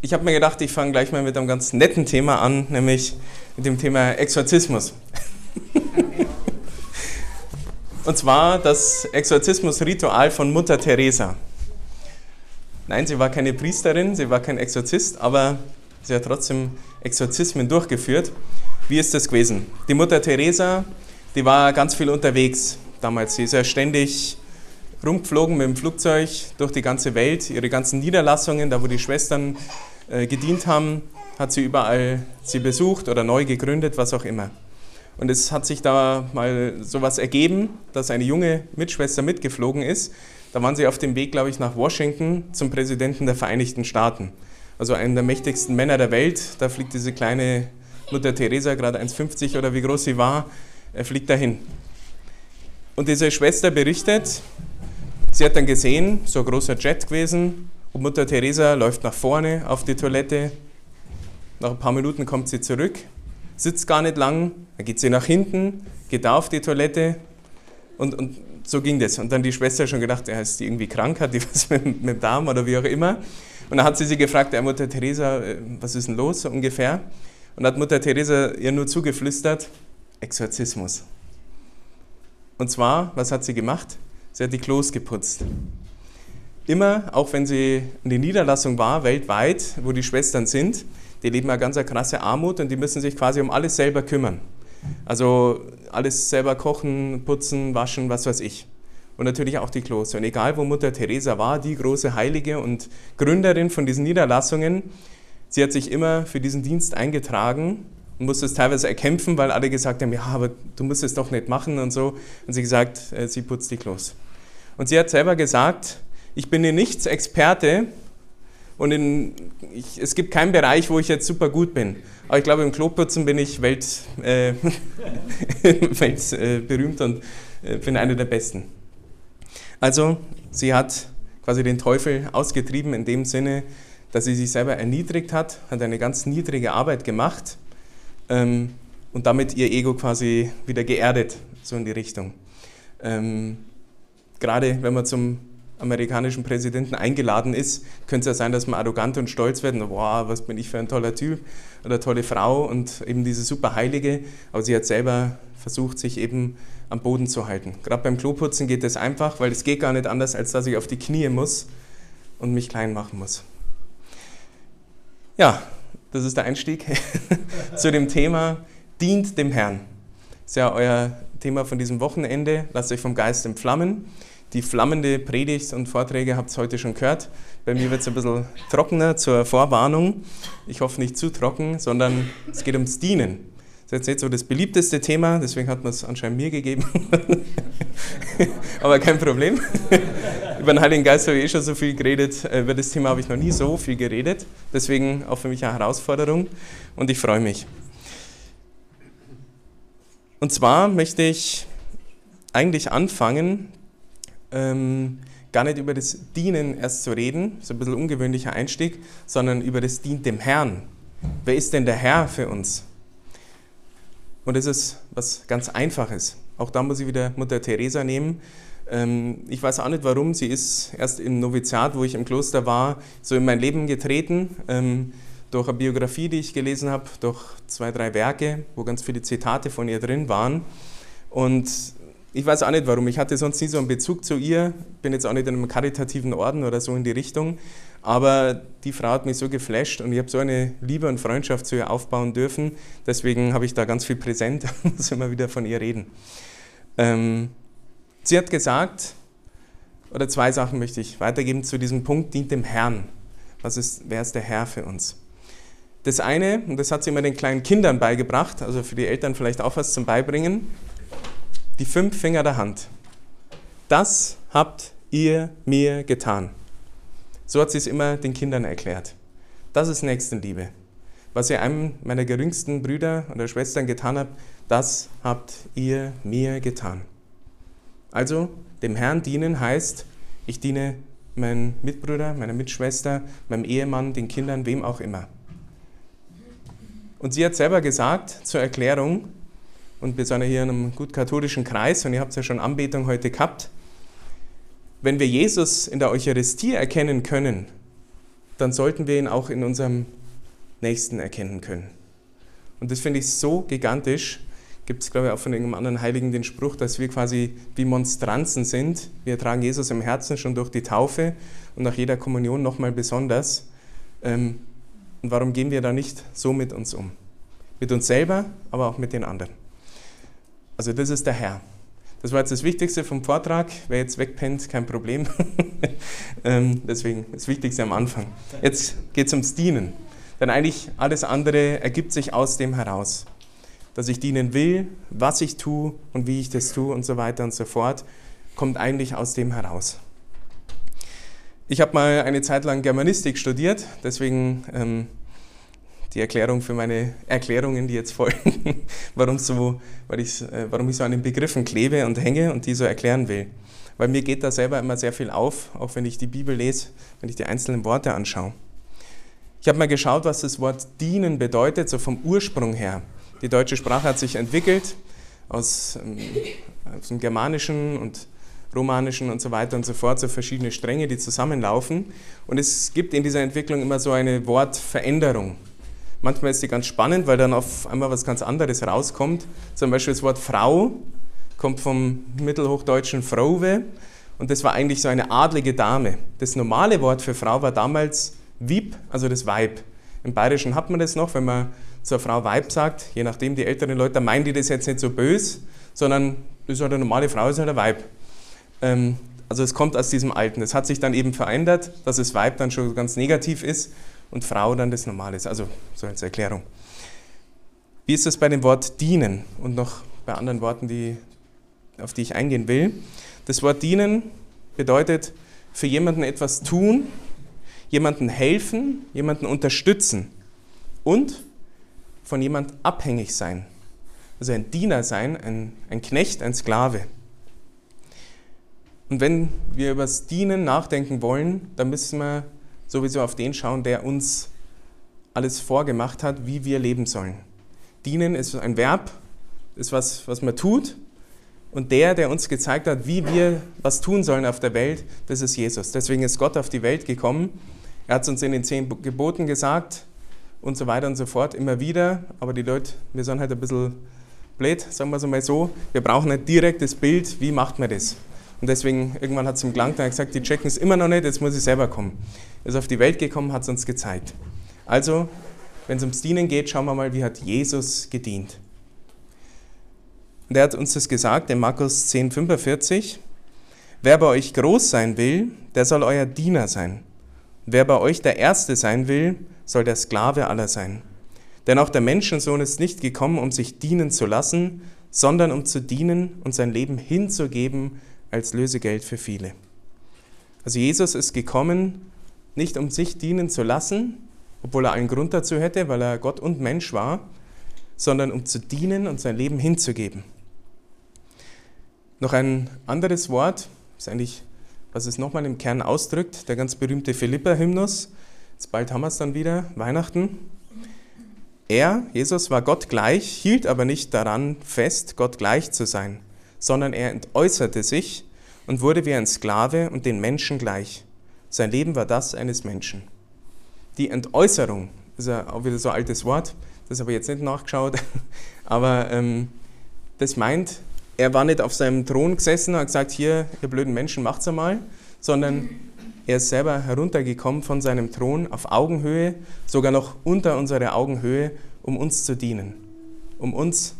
ich habe mir gedacht, ich fange gleich mal mit einem ganz netten Thema an, nämlich mit dem Thema Exorzismus. Und zwar das Exorzismusritual von Mutter Teresa. Nein, sie war keine Priesterin, sie war kein Exorzist, aber sie hat trotzdem Exorzismen durchgeführt. Wie ist das gewesen? Die Mutter Teresa, die war ganz viel unterwegs damals. Sie ist ja ständig rumgeflogen mit dem Flugzeug durch die ganze Welt. Ihre ganzen Niederlassungen, da wo die Schwestern äh, gedient haben, hat sie überall sie besucht oder neu gegründet, was auch immer. Und es hat sich da mal sowas ergeben, dass eine junge Mitschwester mitgeflogen ist. Da waren sie auf dem Weg, glaube ich, nach Washington zum Präsidenten der Vereinigten Staaten. Also einen der mächtigsten Männer der Welt. Da fliegt diese kleine Mutter Teresa, gerade 1,50 oder wie groß sie war, er fliegt dahin. Und diese Schwester berichtet, sie hat dann gesehen, so ein großer Jet gewesen, und Mutter Teresa läuft nach vorne auf die Toilette. Nach ein paar Minuten kommt sie zurück, sitzt gar nicht lang, dann geht sie nach hinten, geht da auf die Toilette und, und so ging das. Und dann die Schwester schon gedacht, ja, ist die irgendwie krank, hat die was mit, mit dem Darm oder wie auch immer. Und dann hat sie sie gefragt, ja, Mutter Teresa, äh, was ist denn los so ungefähr? Und hat Mutter Teresa ihr nur zugeflüstert, Exorzismus. Und zwar, was hat sie gemacht? Sie hat die Klos geputzt. Immer, auch wenn sie in der Niederlassung war, weltweit, wo die Schwestern sind, die leben eine ganz krasse Armut und die müssen sich quasi um alles selber kümmern. Also alles selber kochen, putzen, waschen, was weiß ich. Und natürlich auch die Klos. Und egal, wo Mutter Teresa war, die große Heilige und Gründerin von diesen Niederlassungen, sie hat sich immer für diesen Dienst eingetragen und musste es teilweise erkämpfen, weil alle gesagt haben, ja, aber du musst es doch nicht machen und so. Und sie gesagt, äh, sie putzt die Klos. Und sie hat selber gesagt, ich bin in nichts Experte, und in, ich, es gibt keinen Bereich, wo ich jetzt super gut bin. Aber ich glaube, im Kloputzen bin ich welt, äh, weltberühmt äh, und äh, bin einer der Besten. Also, sie hat quasi den Teufel ausgetrieben in dem Sinne, dass sie sich selber erniedrigt hat, hat eine ganz niedrige Arbeit gemacht ähm, und damit ihr Ego quasi wieder geerdet, so in die Richtung. Ähm, gerade wenn man zum amerikanischen Präsidenten eingeladen ist, könnte es ja sein, dass man arrogant und stolz wird wow, was bin ich für ein toller Typ oder tolle Frau und eben diese super Heilige, aber sie hat selber versucht, sich eben am Boden zu halten. Gerade beim Kloputzen geht das einfach, weil es geht gar nicht anders, als dass ich auf die Knie muss und mich klein machen muss. Ja, das ist der Einstieg zu dem Thema, dient dem Herrn. Das ist ja euer Thema von diesem Wochenende, lasst euch vom Geist entflammen. Die flammende Predigt und Vorträge habt ihr heute schon gehört. Bei mir wird es ein bisschen trockener zur Vorwarnung. Ich hoffe nicht zu trocken, sondern es geht ums Dienen. Das ist jetzt nicht so das beliebteste Thema, deswegen hat man es anscheinend mir gegeben. Aber kein Problem. Über den Heiligen Geist habe ich eh schon so viel geredet. Über das Thema habe ich noch nie so viel geredet. Deswegen auch für mich eine Herausforderung und ich freue mich. Und zwar möchte ich eigentlich anfangen ähm, gar nicht über das Dienen erst zu reden, so ein bisschen ungewöhnlicher Einstieg, sondern über das Dient dem Herrn. Wer ist denn der Herr für uns? Und das ist was ganz Einfaches. Auch da muss ich wieder Mutter Teresa nehmen. Ähm, ich weiß auch nicht warum, sie ist erst im Noviziat, wo ich im Kloster war, so in mein Leben getreten. Ähm, durch eine Biografie, die ich gelesen habe, durch zwei, drei Werke, wo ganz viele Zitate von ihr drin waren. Und ich weiß auch nicht warum. Ich hatte sonst nie so einen Bezug zu ihr, bin jetzt auch nicht in einem karitativen Orden oder so in die Richtung. Aber die Frau hat mich so geflasht und ich habe so eine Liebe und Freundschaft zu ihr aufbauen dürfen. Deswegen habe ich da ganz viel präsent und muss immer wieder von ihr reden. Ähm, sie hat gesagt, oder zwei Sachen möchte ich weitergeben zu diesem Punkt, dient dem Herrn. Was ist, wer ist der Herr für uns? Das eine, und das hat sie immer den kleinen Kindern beigebracht, also für die Eltern vielleicht auch was zum Beibringen, die fünf Finger der Hand. Das habt ihr mir getan. So hat sie es immer den Kindern erklärt. Das ist Nächstenliebe. Was ihr einem meiner geringsten Brüder oder Schwestern getan habt, das habt ihr mir getan. Also, dem Herrn dienen heißt, ich diene meinem Mitbruder, meiner Mitschwester, meinem Ehemann, den Kindern, wem auch immer. Und sie hat selber gesagt zur Erklärung, und wir sind ja hier in einem gut katholischen Kreis und ihr habt ja schon Anbetung heute gehabt. Wenn wir Jesus in der Eucharistie erkennen können, dann sollten wir ihn auch in unserem Nächsten erkennen können. Und das finde ich so gigantisch. Gibt es, glaube ich, auch von irgendeinem anderen Heiligen den Spruch, dass wir quasi wie Monstranzen sind. Wir tragen Jesus im Herzen schon durch die Taufe und nach jeder Kommunion nochmal besonders. Ähm, und warum gehen wir da nicht so mit uns um? Mit uns selber, aber auch mit den anderen. Also das ist der Herr. Das war jetzt das Wichtigste vom Vortrag. Wer jetzt wegpennt, kein Problem. ähm, deswegen das Wichtigste am Anfang. Jetzt geht es ums Dienen. Denn eigentlich alles andere ergibt sich aus dem heraus. Dass ich dienen will, was ich tue und wie ich das tue und so weiter und so fort, kommt eigentlich aus dem heraus. Ich habe mal eine Zeit lang Germanistik studiert, deswegen ähm, die Erklärung für meine Erklärungen, die jetzt folgen, warum, so, weil ich, äh, warum ich so an den Begriffen klebe und hänge und die so erklären will. Weil mir geht da selber immer sehr viel auf, auch wenn ich die Bibel lese, wenn ich die einzelnen Worte anschaue. Ich habe mal geschaut, was das Wort dienen bedeutet, so vom Ursprung her. Die deutsche Sprache hat sich entwickelt aus, ähm, aus dem Germanischen und Romanischen und so weiter und so fort, so verschiedene Stränge, die zusammenlaufen. Und es gibt in dieser Entwicklung immer so eine Wortveränderung. Manchmal ist sie ganz spannend, weil dann auf einmal was ganz anderes rauskommt. Zum Beispiel das Wort Frau kommt vom mittelhochdeutschen Frauwe und das war eigentlich so eine adlige Dame. Das normale Wort für Frau war damals Wieb, also das Weib. Im Bayerischen hat man das noch, wenn man zur Frau Weib sagt, je nachdem, die älteren Leute, meinen die das jetzt nicht so böse, sondern ist halt eine normale Frau, ist halt ein Weib. Ähm, also es kommt aus diesem Alten. Es hat sich dann eben verändert, dass das Weib dann schon ganz negativ ist und Frau dann das Normale ist. Also so als Erklärung. Wie ist das bei dem Wort dienen und noch bei anderen Worten, die, auf die ich eingehen will? Das Wort dienen bedeutet für jemanden etwas tun, jemanden helfen, jemanden unterstützen und von jemand abhängig sein. Also ein Diener sein, ein, ein Knecht, ein Sklave. Und wenn wir über das Dienen nachdenken wollen, dann müssen wir sowieso auf den schauen, der uns alles vorgemacht hat, wie wir leben sollen. Dienen ist ein Verb, ist was, was man tut. Und der, der uns gezeigt hat, wie wir was tun sollen auf der Welt, das ist Jesus. Deswegen ist Gott auf die Welt gekommen, er hat es uns in den zehn Geboten gesagt und so weiter und so fort, immer wieder. Aber die Leute, wir sind halt ein bisschen blöd, sagen wir es mal so. Wir brauchen ein direktes Bild, wie macht man das? Und deswegen, irgendwann hat es im Klang dann gesagt, die checken es immer noch nicht, jetzt muss ich selber kommen. Er ist auf die Welt gekommen, hat es uns gezeigt. Also, wenn es ums Dienen geht, schauen wir mal, wie hat Jesus gedient. Und er hat uns das gesagt in Markus 10, 45. Wer bei euch groß sein will, der soll euer Diener sein. Wer bei euch der Erste sein will, soll der Sklave aller sein. Denn auch der Menschensohn ist nicht gekommen, um sich dienen zu lassen, sondern um zu dienen und sein Leben hinzugeben als Lösegeld für viele. Also Jesus ist gekommen, nicht um sich dienen zu lassen, obwohl er einen Grund dazu hätte, weil er Gott und Mensch war, sondern um zu dienen und sein Leben hinzugeben. Noch ein anderes Wort, ist eigentlich was es nochmal im Kern ausdrückt, der ganz berühmte Philippa-Hymnus. Jetzt bald haben wir es dann wieder, Weihnachten. Er, Jesus, war Gott gleich, hielt aber nicht daran fest, Gott gleich zu sein, sondern er entäußerte sich und wurde wie ein Sklave und den Menschen gleich. Sein Leben war das eines Menschen. Die Entäußerung ist auch wieder so ein altes Wort, das habe ich jetzt nicht nachgeschaut, aber ähm, das meint, er war nicht auf seinem Thron gesessen und hat gesagt, hier, ihr blöden Menschen, macht's einmal, sondern er ist selber heruntergekommen von seinem Thron auf Augenhöhe, sogar noch unter unserer Augenhöhe, um uns zu dienen. Um uns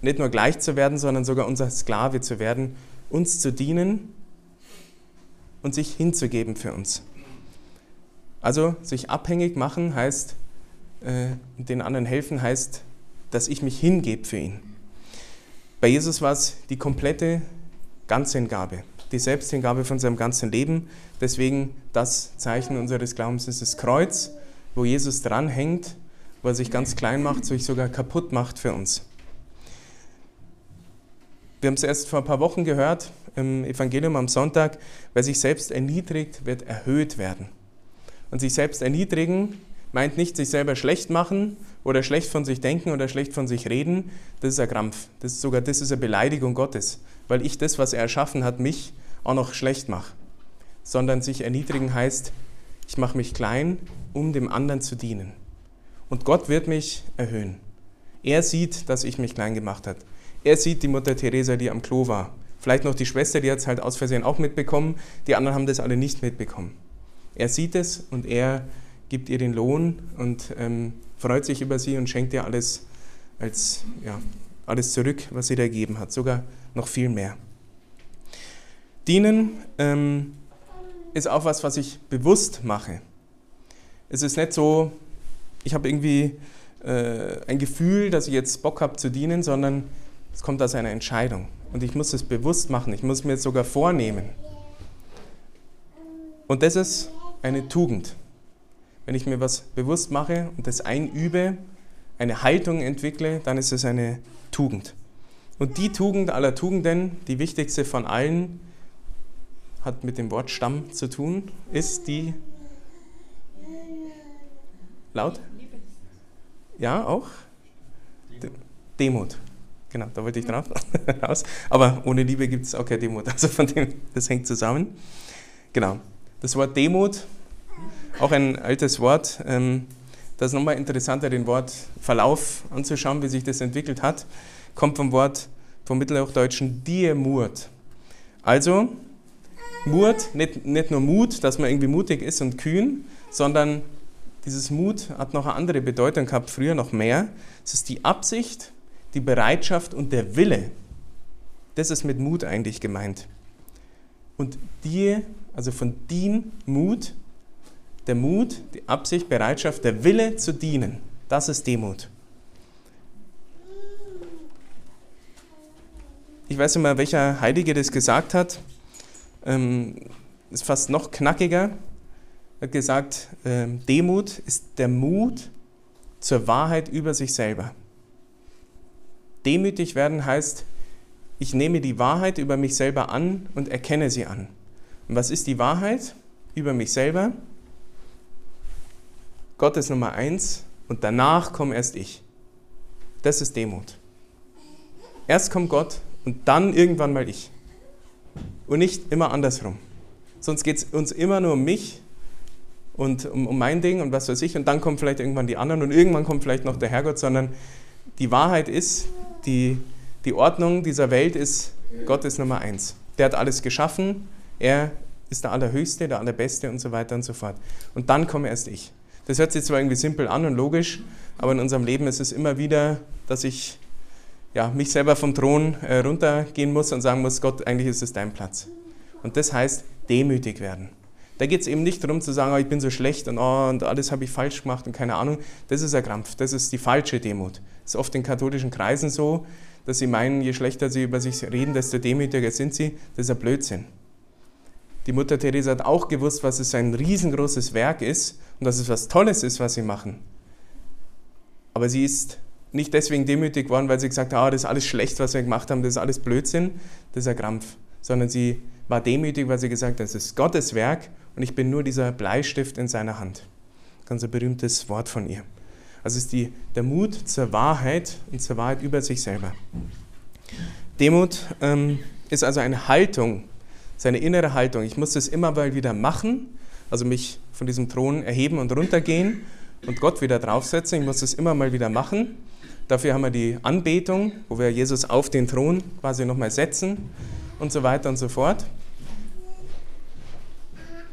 nicht nur gleich zu werden, sondern sogar unser Sklave zu werden, uns zu dienen und sich hinzugeben für uns. Also sich abhängig machen heißt, äh, den anderen helfen heißt, dass ich mich hingebe für ihn. Bei Jesus war es die komplette Ganzhingabe, die Selbsthingabe von seinem ganzen Leben. Deswegen das Zeichen unseres Glaubens ist das Kreuz, wo Jesus dranhängt, wo er sich ganz klein macht, sich sogar kaputt macht für uns. Wir haben es erst vor ein paar Wochen gehört im Evangelium am Sonntag, wer sich selbst erniedrigt, wird erhöht werden. Und sich selbst erniedrigen meint nicht sich selber schlecht machen oder schlecht von sich denken oder schlecht von sich reden. Das ist ein Krampf. Das ist sogar das ist eine Beleidigung Gottes, weil ich das, was er erschaffen hat, mich auch noch schlecht mache. Sondern sich erniedrigen heißt, Ich mache mich klein, um dem anderen zu dienen. Und Gott wird mich erhöhen. Er sieht, dass ich mich klein gemacht habe. Er sieht die Mutter Teresa, die am Klo war. Vielleicht noch die Schwester, die hat es halt aus Versehen auch mitbekommen. Die anderen haben das alle nicht mitbekommen. Er sieht es und er gibt ihr den Lohn und ähm, freut sich über sie und schenkt ihr alles, als, ja, alles zurück, was sie da gegeben hat. Sogar noch viel mehr. Dienen ähm, ist auch was, was ich bewusst mache. Es ist nicht so, ich habe irgendwie äh, ein Gefühl, dass ich jetzt Bock habe zu dienen, sondern es kommt aus einer Entscheidung. Und ich muss es bewusst machen, ich muss mir es sogar vornehmen. Und das ist eine Tugend. Wenn ich mir was bewusst mache und das einübe, eine Haltung entwickle, dann ist es eine Tugend. Und die Tugend aller Tugenden, die wichtigste von allen, hat mit dem Wort Stamm zu tun, ist die laut? Ja, auch? Demut. Genau, da wollte ich drauf raus. Aber ohne Liebe gibt es auch keine Demut. Also von dem, das hängt zusammen. Genau. Das Wort Demut, auch ein altes Wort. Ähm, das ist nochmal interessanter, den Wort Verlauf anzuschauen, wie sich das entwickelt hat. Kommt vom Wort, vom Mittelhochdeutschen Diemut. Also, Mut, nicht, nicht nur Mut, dass man irgendwie mutig ist und kühn, sondern dieses Mut hat noch eine andere Bedeutung gehabt, früher noch mehr. Es ist die Absicht, die Bereitschaft und der Wille. Das ist mit Mut eigentlich gemeint. Und die, also von dien, Mut, der Mut, die Absicht, Bereitschaft, der Wille zu dienen, das ist Demut. Ich weiß nicht mehr, welcher Heilige das gesagt hat. Ähm, ist fast noch knackiger. Er hat gesagt, äh, Demut ist der Mut zur Wahrheit über sich selber. Demütig werden heißt, ich nehme die Wahrheit über mich selber an und erkenne sie an. Und was ist die Wahrheit über mich selber? Gott ist Nummer eins und danach komme erst ich. Das ist Demut. Erst kommt Gott und dann irgendwann mal ich. Und nicht immer andersrum. Sonst geht es uns immer nur um mich und um, um mein Ding und was weiß ich. Und dann kommen vielleicht irgendwann die anderen und irgendwann kommt vielleicht noch der Herrgott, sondern die Wahrheit ist, die, die Ordnung dieser Welt ist, Gott ist Nummer eins. Der hat alles geschaffen, er ist der Allerhöchste, der Allerbeste und so weiter und so fort. Und dann komme erst ich. Das hört sich zwar irgendwie simpel an und logisch, aber in unserem Leben ist es immer wieder, dass ich ja, mich selber vom Thron äh, runtergehen muss und sagen muss, Gott, eigentlich ist es dein Platz. Und das heißt demütig werden. Da geht es eben nicht darum zu sagen, oh, ich bin so schlecht und, oh, und alles habe ich falsch gemacht und keine Ahnung. Das ist ein Krampf, das ist die falsche Demut. Das ist oft in katholischen Kreisen so, dass sie meinen, je schlechter sie über sich reden, desto demütiger sind sie. Das ist ein Blödsinn. Die Mutter Teresa hat auch gewusst, was es ein riesengroßes Werk ist und dass es was Tolles ist, was sie machen. Aber sie ist nicht deswegen demütig worden, weil sie gesagt hat, ah, das ist alles schlecht, was wir gemacht haben, das ist alles Blödsinn, das ist ein Krampf. Sondern sie war demütig, weil sie gesagt hat, das ist Gottes Werk und ich bin nur dieser Bleistift in seiner Hand. Ganz ein berühmtes Wort von ihr. Also ist die, der Mut zur Wahrheit und zur Wahrheit über sich selber. Demut ähm, ist also eine Haltung, seine innere Haltung. Ich muss das immer mal wieder machen, also mich von diesem Thron erheben und runtergehen und Gott wieder draufsetzen. Ich muss das immer mal wieder machen. Dafür haben wir die Anbetung, wo wir Jesus auf den Thron quasi nochmal setzen und so weiter und so fort.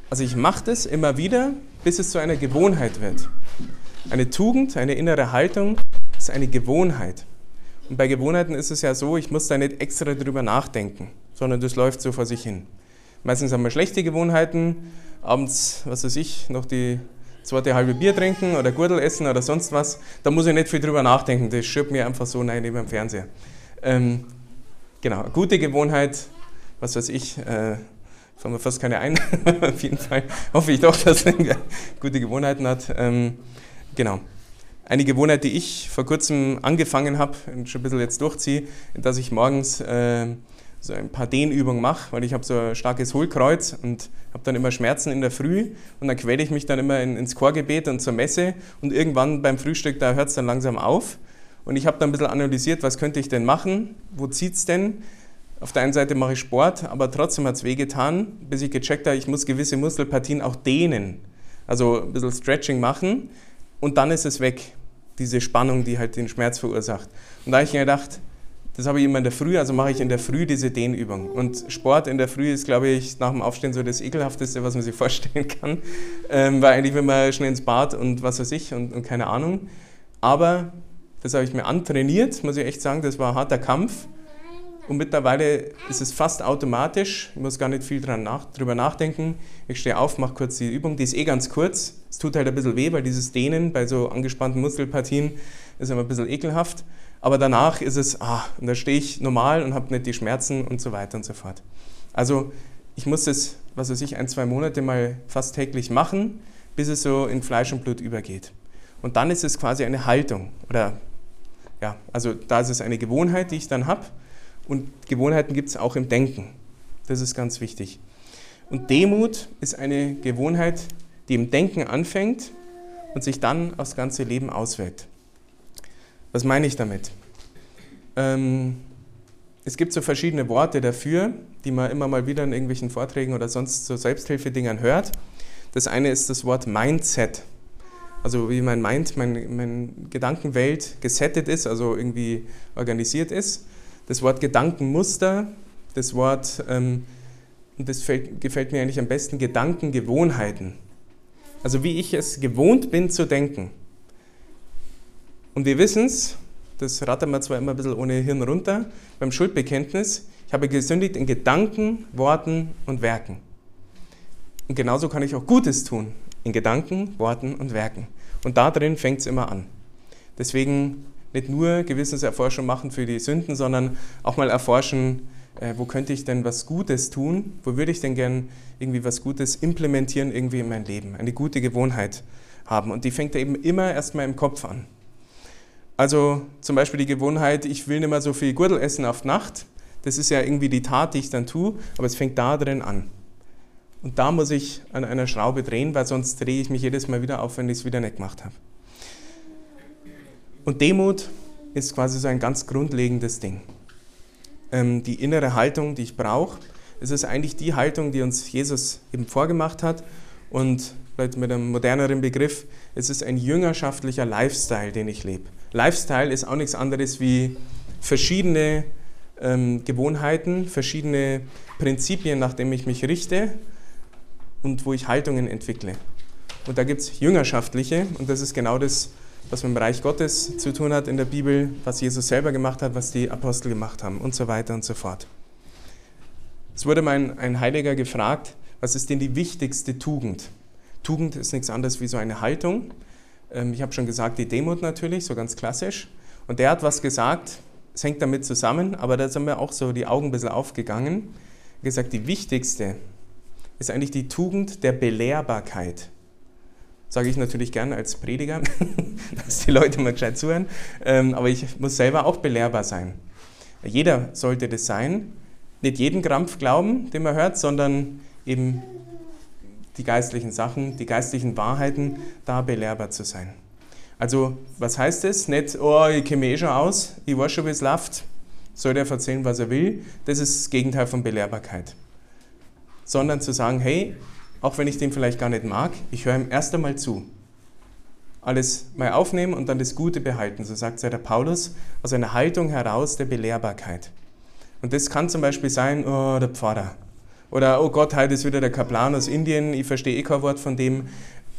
Also ich mache das immer wieder, bis es zu einer Gewohnheit wird. Eine Tugend, eine innere Haltung ist eine Gewohnheit. Und bei Gewohnheiten ist es ja so, ich muss da nicht extra drüber nachdenken, sondern das läuft so vor sich hin. Meistens haben wir schlechte Gewohnheiten, abends, was weiß ich, noch die zweite halbe Bier trinken oder Gurtel essen oder sonst was. Da muss ich nicht viel drüber nachdenken, das schirbt mir einfach so rein neben dem Fernseher. Ähm, genau, gute Gewohnheit, was weiß ich, äh, fallen mir fast keine ein. Auf jeden Fall hoffe ich doch, dass er gute Gewohnheiten hat. Ähm, genau. Eine Gewohnheit, die ich vor kurzem angefangen habe und schon ein bisschen jetzt durchziehe, dass ich morgens äh, so ein paar Dehnübungen mache, weil ich habe so ein starkes Hohlkreuz und habe dann immer Schmerzen in der Früh und dann quäle ich mich dann immer in, ins Chorgebet und zur Messe und irgendwann beim Frühstück, da hört es dann langsam auf und ich habe dann ein bisschen analysiert, was könnte ich denn machen, wo zieht es denn auf der einen Seite mache ich Sport, aber trotzdem hat es wehgetan, bis ich gecheckt habe, ich muss gewisse Muskelpartien auch dehnen. Also ein bisschen Stretching machen und dann ist es weg, diese Spannung, die halt den Schmerz verursacht. Und da habe ich mir gedacht, das habe ich immer in der Früh, also mache ich in der Früh diese Dehnübung. Und Sport in der Früh ist, glaube ich, nach dem Aufstehen so das Ekelhafteste, was man sich vorstellen kann. Ähm, weil eigentlich will man schnell ins Bad und was weiß ich und, und keine Ahnung. Aber das habe ich mir antrainiert, muss ich echt sagen, das war ein harter Kampf. Und mittlerweile ist es fast automatisch, ich muss gar nicht viel dran nach, drüber nachdenken. Ich stehe auf, mache kurz die Übung, die ist eh ganz kurz. Es tut halt ein bisschen weh, weil dieses Dehnen bei so angespannten Muskelpartien ist immer ein bisschen ekelhaft. Aber danach ist es, ah, und da stehe ich normal und habe nicht die Schmerzen und so weiter und so fort. Also ich muss das, was weiß ich, ein, zwei Monate mal fast täglich machen, bis es so in Fleisch und Blut übergeht. Und dann ist es quasi eine Haltung. Oder ja, also da ist es eine Gewohnheit, die ich dann habe. Und Gewohnheiten gibt es auch im Denken. Das ist ganz wichtig. Und Demut ist eine Gewohnheit, die im Denken anfängt und sich dann aufs ganze Leben auswirkt. Was meine ich damit? Ähm, es gibt so verschiedene Worte dafür, die man immer mal wieder in irgendwelchen Vorträgen oder sonst so Selbsthilfedingern hört. Das eine ist das Wort Mindset. Also wie mein Mind, meine mein Gedankenwelt gesettet ist, also irgendwie organisiert ist. Das Wort Gedankenmuster, das Wort, ähm, und das fällt, gefällt mir eigentlich am besten, Gedankengewohnheiten. Also wie ich es gewohnt bin zu denken. Und wir wissen es, das rattern wir zwar immer ein bisschen ohne Hirn runter, beim Schuldbekenntnis, ich habe gesündigt in Gedanken, Worten und Werken. Und genauso kann ich auch Gutes tun, in Gedanken, Worten und Werken. Und da drin fängt es immer an. Deswegen nicht nur Gewissenserforschung machen für die Sünden, sondern auch mal erforschen, äh, wo könnte ich denn was Gutes tun, wo würde ich denn gern irgendwie was Gutes implementieren irgendwie in mein Leben, eine gute Gewohnheit haben. Und die fängt eben immer erstmal im Kopf an. Also zum Beispiel die Gewohnheit, ich will nicht mehr so viel Gurtel essen auf Nacht. Das ist ja irgendwie die Tat, die ich dann tue, aber es fängt da drin an. Und da muss ich an einer Schraube drehen, weil sonst drehe ich mich jedes Mal wieder auf, wenn ich es wieder nicht gemacht habe. Und Demut ist quasi so ein ganz grundlegendes Ding. Ähm, die innere Haltung, die ich brauche, es ist eigentlich die Haltung, die uns Jesus eben vorgemacht hat. Und vielleicht mit einem moderneren Begriff, es ist ein jüngerschaftlicher Lifestyle, den ich lebe. Lifestyle ist auch nichts anderes wie verschiedene ähm, Gewohnheiten, verschiedene Prinzipien, nach denen ich mich richte und wo ich Haltungen entwickle. Und da gibt es jüngerschaftliche und das ist genau das, was mit dem Reich Gottes zu tun hat in der Bibel, was Jesus selber gemacht hat, was die Apostel gemacht haben und so weiter und so fort. Es wurde mal ein Heiliger gefragt, was ist denn die wichtigste Tugend? Tugend ist nichts anderes wie so eine Haltung, ähm, ich habe schon gesagt, die Demut natürlich, so ganz klassisch. Und der hat was gesagt, es hängt damit zusammen, aber da sind mir auch so die Augen ein bisschen aufgegangen. Er hat gesagt, die wichtigste ist eigentlich die Tugend der Belehrbarkeit. Sage ich natürlich gerne als Prediger, dass die Leute mal gescheit zuhören. Ähm, aber ich muss selber auch belehrbar sein. Jeder sollte das sein. Nicht jeden Krampf glauben, den man hört, sondern eben die geistlichen Sachen, die geistlichen Wahrheiten, da belehrbar zu sein. Also, was heißt das? Nicht, oh, ich kenne mich eh schon aus, ich weiß schon, wie es läuft, soll der erzählen, was er will. Das ist das Gegenteil von Belehrbarkeit. Sondern zu sagen, hey, auch wenn ich den vielleicht gar nicht mag, ich höre ihm erst einmal zu. Alles mal aufnehmen und dann das Gute behalten, so sagt ja der Paulus, aus einer Haltung heraus der Belehrbarkeit. Und das kann zum Beispiel sein, oh, der Pfarrer, oder, oh Gott, heute ist wieder der Kaplan aus Indien, ich verstehe eh kein Wort von dem.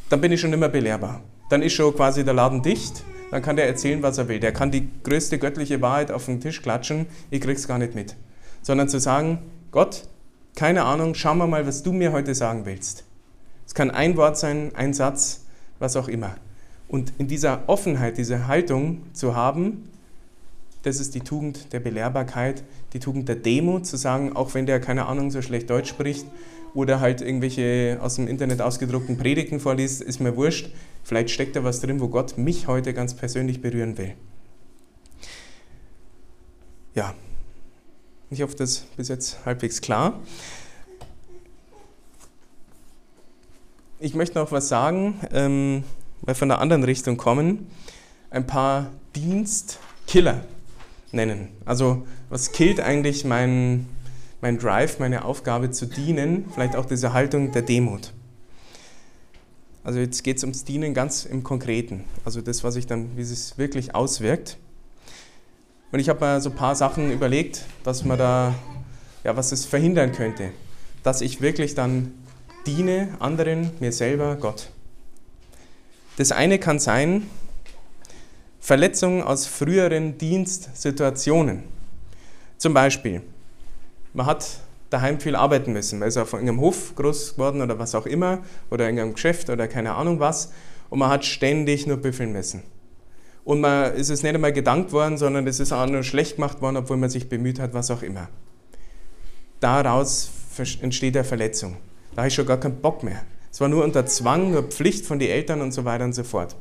Dann bin ich schon immer belehrbar. Dann ist schon quasi der Laden dicht. Dann kann der erzählen, was er will. Der kann die größte göttliche Wahrheit auf den Tisch klatschen. Ich krieg's gar nicht mit. Sondern zu sagen, Gott, keine Ahnung, schauen wir mal, was du mir heute sagen willst. Es kann ein Wort sein, ein Satz, was auch immer. Und in dieser Offenheit, diese Haltung zu haben, das ist die Tugend der Belehrbarkeit, die Tugend der Demut, zu sagen, auch wenn der, keine Ahnung, so schlecht Deutsch spricht oder halt irgendwelche aus dem Internet ausgedruckten Predigten vorliest, ist mir wurscht. Vielleicht steckt da was drin, wo Gott mich heute ganz persönlich berühren will. Ja, ich hoffe, das ist bis jetzt halbwegs klar. Ich möchte noch was sagen, ähm, weil von einer anderen Richtung kommen. Ein paar Dienstkiller nennen. Also was killt eigentlich mein, mein Drive, meine Aufgabe zu dienen, vielleicht auch diese Haltung der Demut. Also jetzt geht es ums Dienen ganz im Konkreten, also das, was ich dann, wie es sich wirklich auswirkt. Und ich habe mir so ein paar Sachen überlegt, was man da, ja, was es verhindern könnte, dass ich wirklich dann diene anderen, mir selber, Gott. Das eine kann sein, Verletzungen aus früheren Dienstsituationen. Zum Beispiel, man hat daheim viel arbeiten müssen, man ist auf irgendeinem Hof groß geworden oder was auch immer, oder in irgendeinem Geschäft oder keine Ahnung was, und man hat ständig nur büffeln müssen. Und man ist es nicht einmal gedankt worden, sondern es ist auch nur schlecht gemacht worden, obwohl man sich bemüht hat, was auch immer. Daraus entsteht eine Verletzung. Da habe ich schon gar keinen Bock mehr. Es war nur unter Zwang, nur Pflicht von den Eltern und so weiter und so fort.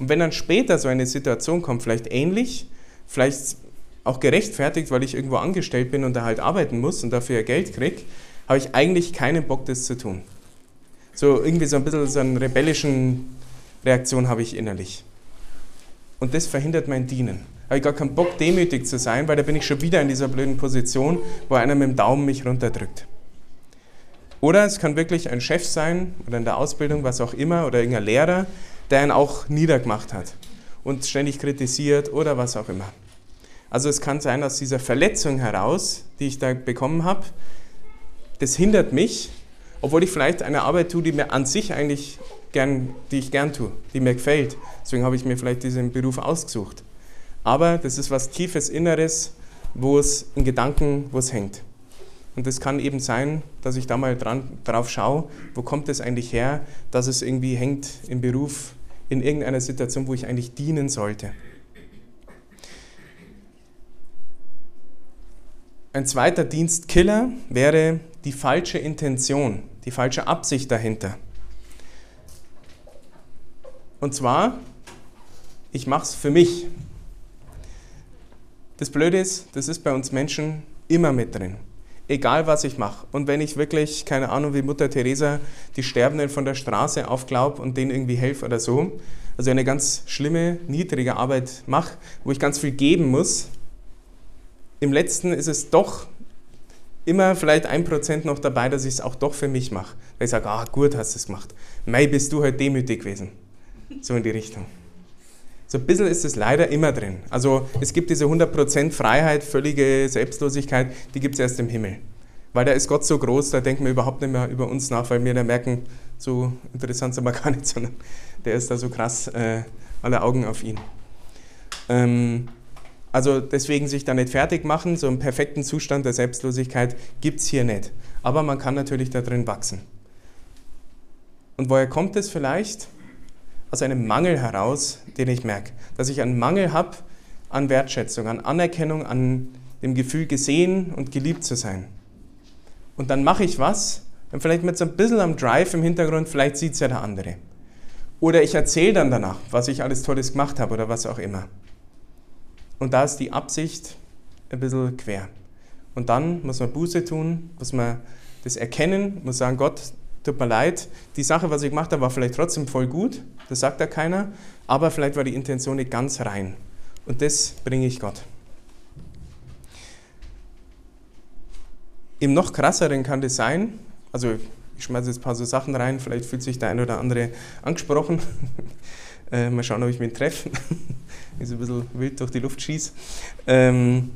Und wenn dann später so eine Situation kommt, vielleicht ähnlich, vielleicht auch gerechtfertigt, weil ich irgendwo angestellt bin und da halt arbeiten muss und dafür Geld kriege, habe ich eigentlich keinen Bock, das zu tun. So irgendwie so ein bisschen so eine rebellischen Reaktion habe ich innerlich. Und das verhindert mein Dienen. Habe ich gar keinen Bock, demütig zu sein, weil da bin ich schon wieder in dieser blöden Position, wo einer mit dem Daumen mich runterdrückt. Oder es kann wirklich ein Chef sein oder in der Ausbildung, was auch immer, oder irgendein Lehrer, der ihn auch niedergemacht hat und ständig kritisiert oder was auch immer. Also es kann sein, aus dieser Verletzung heraus, die ich da bekommen habe, das hindert mich, obwohl ich vielleicht eine Arbeit tue, die mir an sich eigentlich gern, die ich gern tue, die mir gefällt. Deswegen habe ich mir vielleicht diesen Beruf ausgesucht. Aber das ist was tiefes Inneres, wo es in Gedanken, wo es hängt. Und es kann eben sein, dass ich da mal dran, drauf schaue, wo kommt es eigentlich her, dass es irgendwie hängt im Beruf, in irgendeiner Situation, wo ich eigentlich dienen sollte. Ein zweiter Dienstkiller wäre die falsche Intention, die falsche Absicht dahinter. Und zwar, ich mache es für mich. Das Blöde ist, das ist bei uns Menschen immer mit drin. Egal was ich mache. Und wenn ich wirklich, keine Ahnung, wie Mutter Teresa die Sterbenden von der Straße aufglaub und denen irgendwie helfe oder so, also eine ganz schlimme, niedrige Arbeit mache, wo ich ganz viel geben muss, im letzten ist es doch immer vielleicht ein Prozent noch dabei, dass ich es auch doch für mich mache. Weil ich sage, ah gut, hast du es gemacht. Mei, bist du halt demütig gewesen. So in die Richtung. So ein bisschen ist es leider immer drin. Also es gibt diese 100% Freiheit, völlige Selbstlosigkeit, die gibt es erst im Himmel. Weil da ist Gott so groß, da denken wir überhaupt nicht mehr über uns nach, weil wir da merken, so interessant sind wir gar nicht, sondern der ist da so krass, äh, alle Augen auf ihn. Ähm, also deswegen sich da nicht fertig machen, so einen perfekten Zustand der Selbstlosigkeit gibt es hier nicht. Aber man kann natürlich da drin wachsen. Und woher kommt es vielleicht? Aus einem Mangel heraus, den ich merke. Dass ich einen Mangel habe an Wertschätzung, an Anerkennung, an dem Gefühl, gesehen und geliebt zu sein. Und dann mache ich was, und vielleicht mit so ein bisschen am Drive im Hintergrund, vielleicht sieht es ja der andere. Oder ich erzähle dann danach, was ich alles Tolles gemacht habe oder was auch immer. Und da ist die Absicht ein bisschen quer. Und dann muss man Buße tun, muss man das erkennen, muss sagen, Gott, tut mir leid, die Sache, was ich gemacht habe, war vielleicht trotzdem voll gut, das sagt ja keiner, aber vielleicht war die Intention nicht ganz rein. Und das bringe ich Gott. Im noch krasseren kann das sein, also ich schmeiße jetzt ein paar so Sachen rein, vielleicht fühlt sich der eine oder andere angesprochen. Äh, mal schauen, ob ich mich treffe. ist ein bisschen wild durch die Luft schieße. Ähm,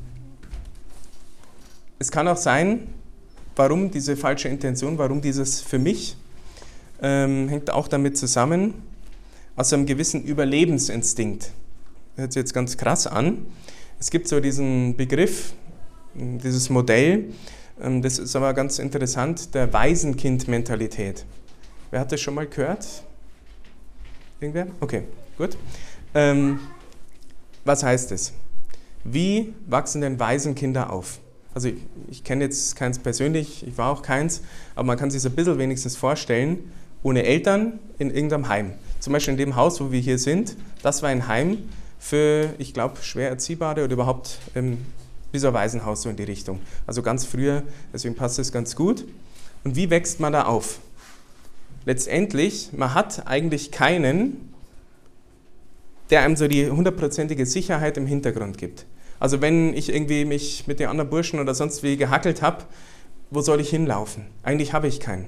es kann auch sein, warum diese falsche Intention, warum dieses für mich, ähm, hängt auch damit zusammen, aus einem gewissen Überlebensinstinkt. Hört sich jetzt ganz krass an. Es gibt so diesen Begriff, dieses Modell, ähm, das ist aber ganz interessant, der Waisenkind-Mentalität. Wer hat das schon mal gehört? Irgendwer? Okay, gut. Ähm, was heißt es? Wie wachsen denn Waisenkinder auf? Also ich, ich kenne jetzt keins persönlich, ich war auch keins, aber man kann sich ein bisschen wenigstens vorstellen, ohne Eltern in irgendeinem Heim. Zum Beispiel in dem Haus, wo wir hier sind, das war ein Heim für, ich glaube, schwer Erziehbare oder überhaupt ähm, so ein Waisenhaus so in die Richtung. Also ganz früher, deswegen passt es ganz gut. Und wie wächst man da auf? Letztendlich, man hat eigentlich keinen, der einem so die hundertprozentige Sicherheit im Hintergrund gibt. Also wenn ich irgendwie mich mit den anderen Burschen oder sonst wie gehackelt habe, wo soll ich hinlaufen? Eigentlich habe ich keinen.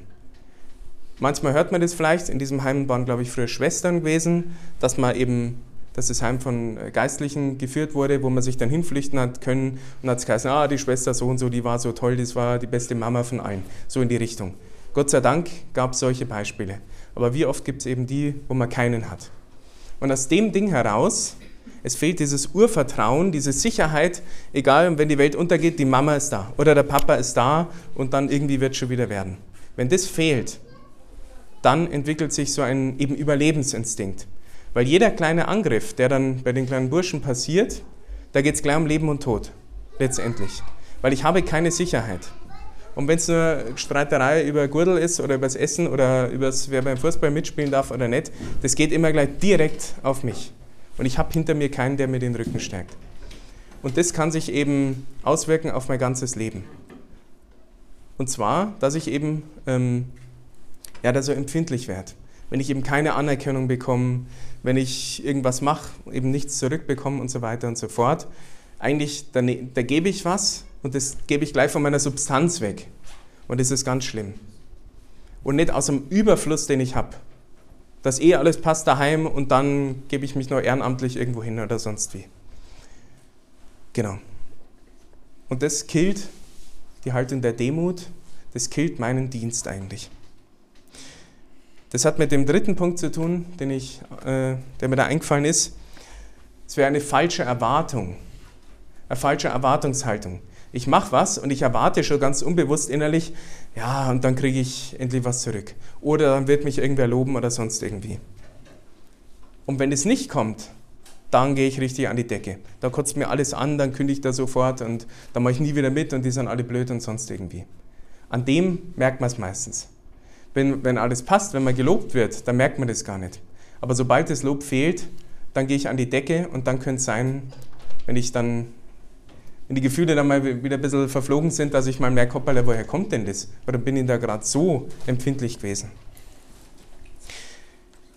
manchmal hört man das vielleicht, in diesem Heim waren, glaube ich, früher Schwestern gewesen, dass man eben, dass das Heim von Geistlichen geführt wurde, wo man sich dann hinflüchten hat können und hat es geheißen, ah, die Schwester so und so, die war so toll, das war die beste Mama von allen, so in die Richtung. Gott sei Dank gab es solche Beispiele. Aber wie oft gibt es eben die, wo man keinen hat? Und aus dem Ding heraus, es fehlt dieses Urvertrauen, diese Sicherheit, egal, wenn die Welt untergeht, die Mama ist da oder der Papa ist da und dann irgendwie wird es schon wieder werden. Wenn das fehlt, dann entwickelt sich so ein eben Überlebensinstinkt. Weil jeder kleine Angriff, der dann bei den kleinen Burschen passiert, da geht es gleich um Leben und Tod, letztendlich. Weil ich habe keine Sicherheit. Und wenn es nur Streiterei über Gurdel ist oder über das Essen oder über wer beim Fußball mitspielen darf oder nicht, das geht immer gleich direkt auf mich. Und ich habe hinter mir keinen, der mir den Rücken stärkt. Und das kann sich eben auswirken auf mein ganzes Leben. Und zwar, dass ich eben ähm, ja, da so empfindlich werde. Wenn ich eben keine Anerkennung bekomme, wenn ich irgendwas mache, eben nichts zurückbekomme und so weiter und so fort. Eigentlich, da, ne, da gebe ich was und das gebe ich gleich von meiner Substanz weg. Und das ist ganz schlimm. Und nicht aus dem Überfluss, den ich habe. Dass eh alles passt daheim und dann gebe ich mich noch ehrenamtlich irgendwo hin oder sonst wie. Genau. Und das killt die Haltung der Demut, das killt meinen Dienst eigentlich. Das hat mit dem dritten Punkt zu tun, den ich, äh, der mir da eingefallen ist. Es wäre eine falsche Erwartung, eine falsche Erwartungshaltung ich mache was und ich erwarte schon ganz unbewusst innerlich, ja, und dann kriege ich endlich was zurück. Oder dann wird mich irgendwer loben oder sonst irgendwie. Und wenn es nicht kommt, dann gehe ich richtig an die Decke. Da kotzt mir alles an, dann kündige ich da sofort und dann mache ich nie wieder mit und die sind alle blöd und sonst irgendwie. An dem merkt man es meistens. Wenn, wenn alles passt, wenn man gelobt wird, dann merkt man das gar nicht. Aber sobald das Lob fehlt, dann gehe ich an die Decke und dann könnte es sein, wenn ich dann wenn die Gefühle dann mal wieder ein bisschen verflogen sind, dass ich mal merke, hoppala, woher kommt denn das? Oder bin ich da gerade so empfindlich gewesen?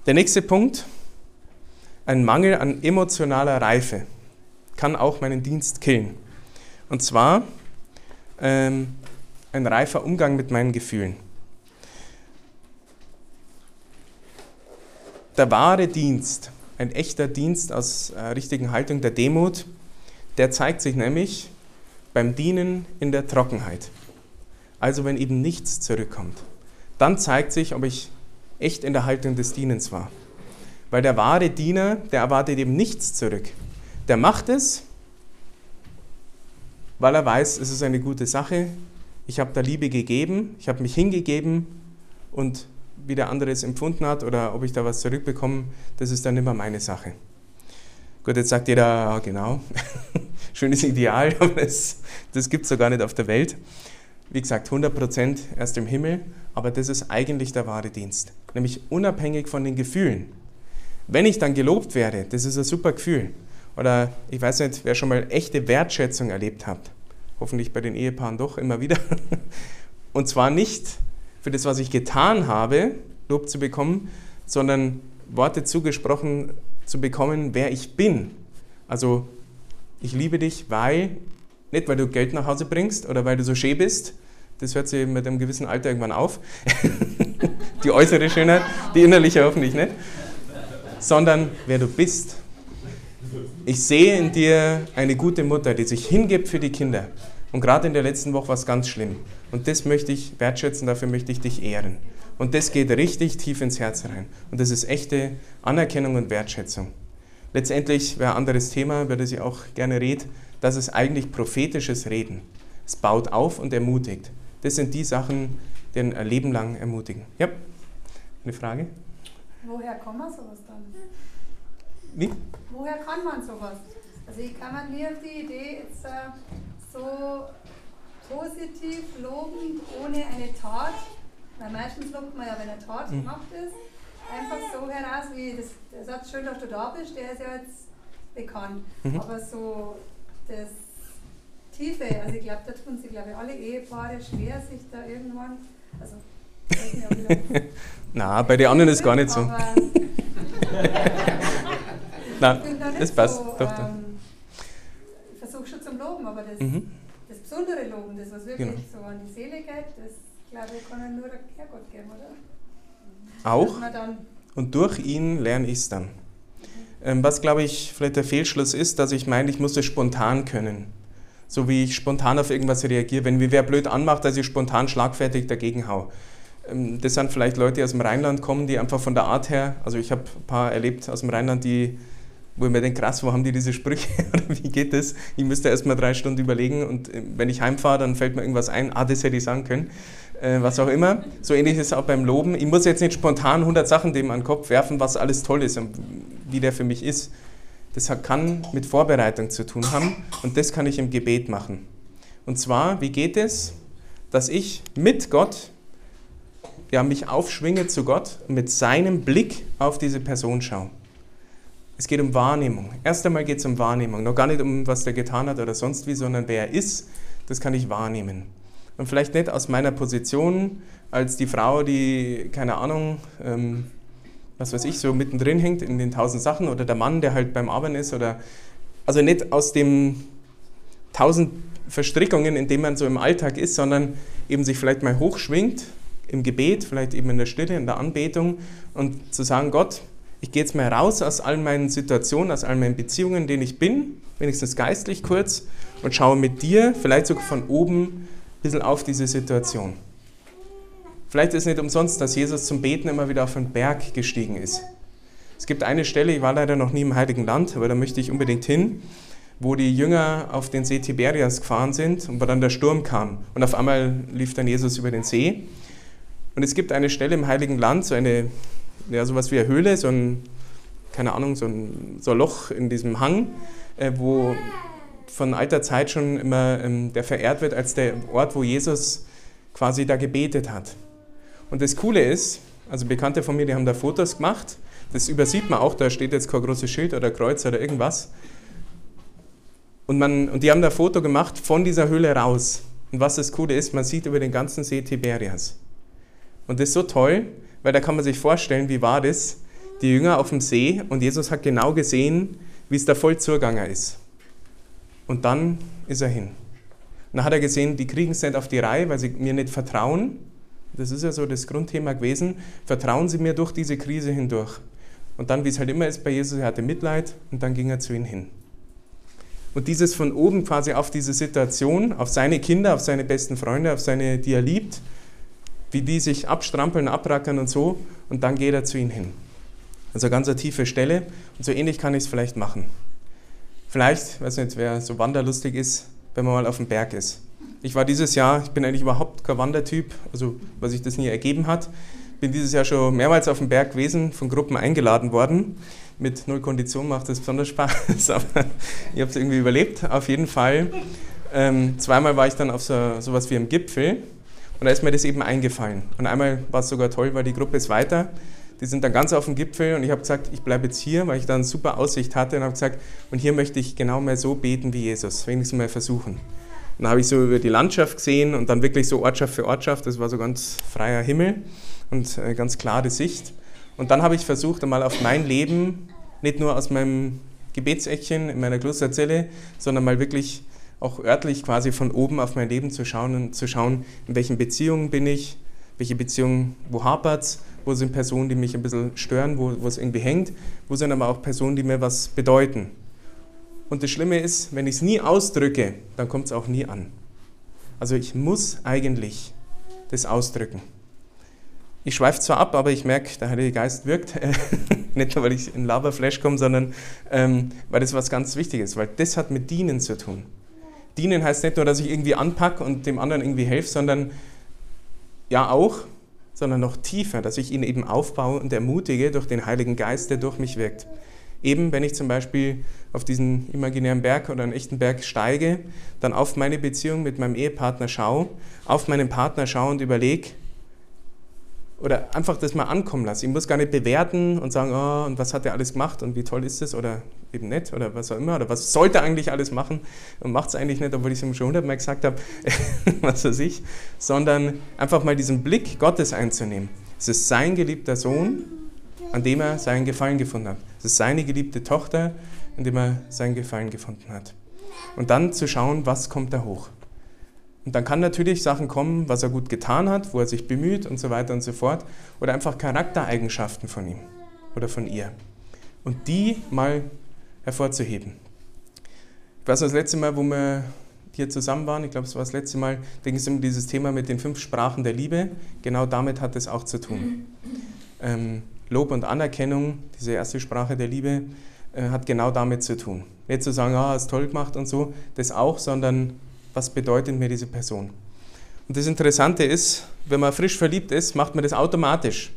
Der nächste Punkt, ein Mangel an emotionaler Reife kann auch meinen Dienst killen. Und zwar ähm, ein reifer Umgang mit meinen Gefühlen. Der wahre Dienst, ein echter Dienst aus äh, richtigen Haltung der Demut, der zeigt sich nämlich beim Dienen in der Trockenheit. Also wenn eben nichts zurückkommt. Dann zeigt sich, ob ich echt in der Haltung des Dienens war. Weil der wahre Diener, der erwartet eben nichts zurück. Der macht es, weil er weiß, es ist eine gute Sache. Ich habe da Liebe gegeben, ich habe mich hingegeben und wie der andere es empfunden hat oder ob ich da was zurückbekomme, das ist dann immer meine Sache. Gut, jetzt sagt jeder, genau, schönes Ideal, aber das, das gibt es so gar nicht auf der Welt. Wie gesagt, 100% erst im Himmel, aber das ist eigentlich der wahre Dienst, nämlich unabhängig von den Gefühlen. Wenn ich dann gelobt werde, das ist ein super Gefühl. Oder ich weiß nicht, wer schon mal echte Wertschätzung erlebt hat. Hoffentlich bei den Ehepaaren doch immer wieder. Und zwar nicht für das, was ich getan habe, Lob zu bekommen, sondern Worte zugesprochen zu bekommen, wer ich bin. Also ich liebe dich, weil, nicht weil du Geld nach Hause bringst oder weil du so schön bist, das hört sich mit einem gewissen Alter irgendwann auf, die äußere Schönheit, die innerliche hoffentlich nicht, sondern wer du bist. Ich sehe in dir eine gute Mutter, die sich hingibt für die Kinder. Und gerade in der letzten Woche war es ganz schlimm. Und das möchte ich wertschätzen, dafür möchte ich dich ehren. Und das geht richtig tief ins Herz rein. Und das ist echte Anerkennung und Wertschätzung. Letztendlich wäre ein anderes Thema, über das ich auch gerne rede, das ist eigentlich prophetisches Reden. Es baut auf und ermutigt. Das sind die Sachen, die ein Leben lang ermutigen. Ja, eine Frage? Woher kann man sowas dann? Wie? Woher kann man sowas? Also ich kann man nie auf die Idee, jetzt äh, so positiv loben ohne eine Tat weil meistens lobt man ja, wenn eine Tat mhm. gemacht ist, einfach so heraus, wie das, der Satz, schön, dass du da bist, der ist ja jetzt bekannt. Mhm. Aber so das Tiefe, also ich glaube, da tun sich, glaube ich, alle Ehepaare schwer, sich da irgendwann, also Na, bei den anderen ist gar nicht so. Nein, das passt. So, doch, ähm, ich versuche schon zum Loben, aber das, mhm. das besondere Loben, das was wirklich genau. so an die Seele geht, das glaube, ich kann nur der Herrgott geben, oder? Auch. Und durch ihn lerne ich es dann. Ähm, was, glaube ich, vielleicht der Fehlschluss ist, dass ich meine, ich muss es spontan können. So wie ich spontan auf irgendwas reagiere. Wenn mir wer blöd anmacht, dass ich spontan schlagfertig dagegen hau. Ähm, das sind vielleicht Leute, die aus dem Rheinland kommen, die einfach von der Art her, also ich habe ein paar erlebt aus dem Rheinland, die wo ich mir denke, krass, wo haben die diese Sprüche oder wie geht das? Ich müsste erst mal drei Stunden überlegen und äh, wenn ich heimfahre, dann fällt mir irgendwas ein, ah, das hätte ich sagen können, äh, was auch immer. So ähnlich ist es auch beim Loben. Ich muss jetzt nicht spontan 100 Sachen dem an den Kopf werfen, was alles toll ist und wie der für mich ist. Das kann mit Vorbereitung zu tun haben und das kann ich im Gebet machen. Und zwar, wie geht es, dass ich mit Gott ja, mich aufschwinge zu Gott und mit seinem Blick auf diese Person schaue. Es geht um Wahrnehmung. Erst einmal geht es um Wahrnehmung. Noch gar nicht um, was der getan hat oder sonst wie, sondern wer er ist, das kann ich wahrnehmen. Und vielleicht nicht aus meiner Position als die Frau, die, keine Ahnung, ähm, was weiß ich, so mittendrin hängt in den tausend Sachen oder der Mann, der halt beim Arbeiten ist oder, also nicht aus dem tausend Verstrickungen, in denen man so im Alltag ist, sondern eben sich vielleicht mal hochschwingt im Gebet, vielleicht eben in der Stille, in der Anbetung und zu sagen, Gott, ich gehe jetzt mal raus aus all meinen Situationen, aus all meinen Beziehungen, in denen ich bin, wenigstens geistlich kurz, und schaue mit dir, vielleicht sogar von oben, bisschen auf diese Situation. Vielleicht ist es nicht umsonst, dass Jesus zum Beten immer wieder auf den Berg gestiegen ist. Es gibt eine Stelle, ich war leider noch nie im Heiligen Land, aber da möchte ich unbedingt hin, wo die Jünger auf den See Tiberias gefahren sind und wo dann der Sturm kam. Und auf einmal lief dann Jesus über den See. Und es gibt eine Stelle im Heiligen Land, so eine ja, sowas wie eine Höhle, so ein, keine Ahnung, so ein, so ein Loch in diesem Hang, äh, wo von alter Zeit schon immer ähm, der verehrt wird als der Ort, wo Jesus quasi da gebetet hat. Und das Coole ist, also Bekannte von mir, die haben da Fotos gemacht, das übersieht man auch, da steht jetzt kein großes Schild oder Kreuz oder irgendwas. Und, man, und die haben da ein Foto gemacht von dieser Höhle raus. Und was das Coole ist, man sieht über den ganzen See Tiberias. Und das ist so toll, weil da kann man sich vorstellen, wie war das? Die Jünger auf dem See und Jesus hat genau gesehen, wie es da voll zugange ist. Und dann ist er hin. Und dann hat er gesehen, die kriegen es nicht auf die Reihe, weil sie mir nicht vertrauen. Das ist ja so das Grundthema gewesen. Vertrauen Sie mir durch diese Krise hindurch. Und dann, wie es halt immer ist bei Jesus, er hatte Mitleid und dann ging er zu ihnen hin. Und dieses von oben quasi auf diese Situation, auf seine Kinder, auf seine besten Freunde, auf seine, die er liebt, wie die sich abstrampeln, abrackern und so, und dann geht er zu ihnen hin. Also ganz eine tiefe Stelle, und so ähnlich kann ich es vielleicht machen. Vielleicht, weiß nicht, wer so wanderlustig ist, wenn man mal auf dem Berg ist. Ich war dieses Jahr, ich bin eigentlich überhaupt kein Wandertyp, also was sich das nie ergeben hat, bin dieses Jahr schon mehrmals auf dem Berg gewesen, von Gruppen eingeladen worden. Mit null Kondition macht das besonders Spaß, aber ich habe es irgendwie überlebt, auf jeden Fall. Ähm, zweimal war ich dann auf so sowas wie einem Gipfel und da ist mir das eben eingefallen. Und einmal war es sogar toll, weil die Gruppe ist weiter. Die sind dann ganz auf dem Gipfel und ich habe gesagt, ich bleibe jetzt hier, weil ich da eine super Aussicht hatte und habe gesagt, und hier möchte ich genau mal so beten wie Jesus, wenigstens mal versuchen. Und dann habe ich so über die Landschaft gesehen und dann wirklich so Ortschaft für Ortschaft, das war so ganz freier Himmel und äh, ganz klare Sicht. Und dann habe ich versucht, einmal auf mein Leben, nicht nur aus meinem Gebetseckchen in meiner Klosterzelle, sondern mal wirklich auch örtlich quasi von oben auf mein Leben zu schauen und zu schauen, in welchen Beziehungen bin ich, welche Beziehungen, wo hapert es, wo sind Personen, die mich ein bisschen stören, wo, wo es irgendwie hängt, wo sind aber auch Personen, die mir was bedeuten. Und das Schlimme ist, wenn ich es nie ausdrücke, dann kommt es auch nie an. Also ich muss eigentlich das ausdrücken. Ich schweife zwar ab, aber ich merke, der Heilige Geist wirkt. Nicht nur, weil ich in Laberflash komme, sondern ähm, weil das was ganz Wichtiges, weil das hat mit Dienen zu tun. Dienen heißt nicht nur, dass ich irgendwie anpacke und dem anderen irgendwie helfe, sondern ja auch, sondern noch tiefer, dass ich ihn eben aufbaue und ermutige durch den Heiligen Geist, der durch mich wirkt. Eben, wenn ich zum Beispiel auf diesen imaginären Berg oder einen echten Berg steige, dann auf meine Beziehung mit meinem Ehepartner schaue, auf meinen Partner schaue und überlege, oder einfach das mal ankommen lassen. Ich muss gar nicht bewerten und sagen, oh, und was hat er alles gemacht und wie toll ist es oder eben nicht oder was auch immer oder was sollte er eigentlich alles machen und macht es eigentlich nicht, obwohl ich es ihm schon hundertmal gesagt habe, was weiß ich, sondern einfach mal diesen Blick Gottes einzunehmen. Es ist sein geliebter Sohn, an dem er seinen Gefallen gefunden hat. Es ist seine geliebte Tochter, an dem er seinen Gefallen gefunden hat. Und dann zu schauen, was kommt da hoch. Und dann kann natürlich Sachen kommen, was er gut getan hat, wo er sich bemüht und so weiter und so fort. Oder einfach Charaktereigenschaften von ihm oder von ihr. Und die mal hervorzuheben. Ich weiß noch, das letzte Mal, wo wir hier zusammen waren, ich glaube, es war das letzte Mal, da ging es um dieses Thema mit den fünf Sprachen der Liebe. Genau damit hat es auch zu tun. Ähm, Lob und Anerkennung, diese erste Sprache der Liebe, äh, hat genau damit zu tun. Nicht zu sagen, ah, hast toll gemacht und so, das auch, sondern was bedeutet mir diese Person. Und das Interessante ist, wenn man frisch verliebt ist, macht man das automatisch.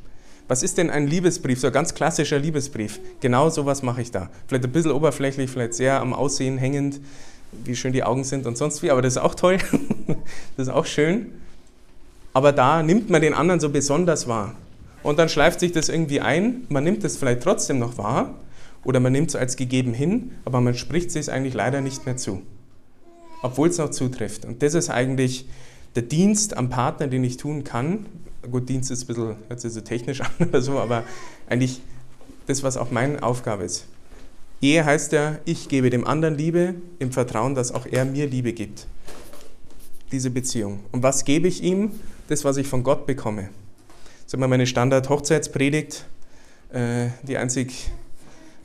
Was ist denn ein Liebesbrief, so ein ganz klassischer Liebesbrief? Genau sowas mache ich da. Vielleicht ein bisschen oberflächlich, vielleicht sehr am Aussehen hängend, wie schön die Augen sind und sonst wie, aber das ist auch toll, das ist auch schön. Aber da nimmt man den anderen so besonders wahr. Und dann schleift sich das irgendwie ein, man nimmt es vielleicht trotzdem noch wahr oder man nimmt es als gegeben hin, aber man spricht es eigentlich leider nicht mehr zu obwohl es noch zutrifft. Und das ist eigentlich der Dienst am Partner, den ich tun kann. Gut, Dienst ist ein bisschen, hört sich so technisch an oder so, aber eigentlich das, was auch meine Aufgabe ist. Ehe heißt ja, ich gebe dem anderen Liebe im Vertrauen, dass auch er mir Liebe gibt. Diese Beziehung. Und was gebe ich ihm? Das, was ich von Gott bekomme. Das ist immer meine Standard-Hochzeitspredigt, äh, die einzig,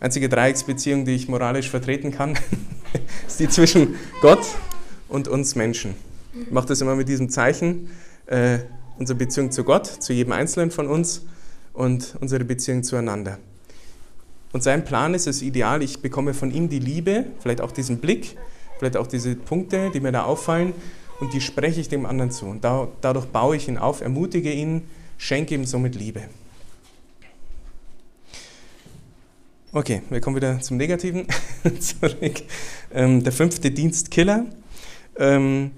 einzige Dreiecksbeziehung, die ich moralisch vertreten kann. ist die zwischen Gott und uns Menschen. Ich mache das immer mit diesem Zeichen, äh, unsere Beziehung zu Gott, zu jedem Einzelnen von uns und unsere Beziehung zueinander. Und sein Plan ist es ideal, ich bekomme von ihm die Liebe, vielleicht auch diesen Blick, vielleicht auch diese Punkte, die mir da auffallen, und die spreche ich dem anderen zu. Und da, dadurch baue ich ihn auf, ermutige ihn, schenke ihm somit Liebe. Okay, wir kommen wieder zum Negativen zurück. Ähm, der fünfte Dienstkiller ähm,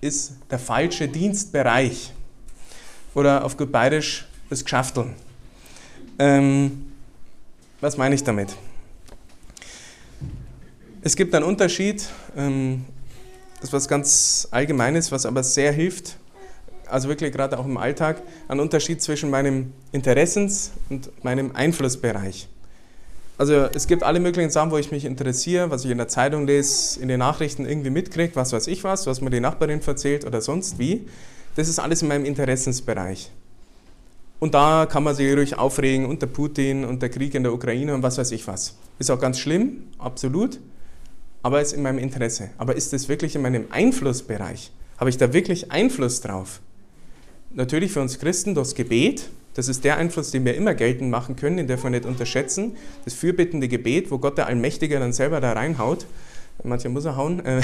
ist der falsche Dienstbereich oder auf gut bayerisch das Geschafteln. Ähm, was meine ich damit? Es gibt einen Unterschied, ähm, das ist was ganz Allgemeines, was aber sehr hilft, also wirklich gerade auch im Alltag, ein Unterschied zwischen meinem Interessens- und meinem Einflussbereich. Also es gibt alle möglichen Sachen, wo ich mich interessiere, was ich in der Zeitung lese, in den Nachrichten irgendwie mitkriege, was weiß ich was, was mir die Nachbarin erzählt oder sonst wie. Das ist alles in meinem Interessensbereich. Und da kann man sich ruhig aufregen unter Putin und der Krieg in der Ukraine und was weiß ich was. Ist auch ganz schlimm, absolut, aber ist in meinem Interesse. Aber ist das wirklich in meinem Einflussbereich? Habe ich da wirklich Einfluss drauf? Natürlich für uns Christen das Gebet, das ist der Einfluss, den wir immer geltend machen können, den dürfen wir nicht unterschätzen. Das fürbittende Gebet, wo Gott der Allmächtige dann selber da reinhaut. Manche muss er hauen. Äh,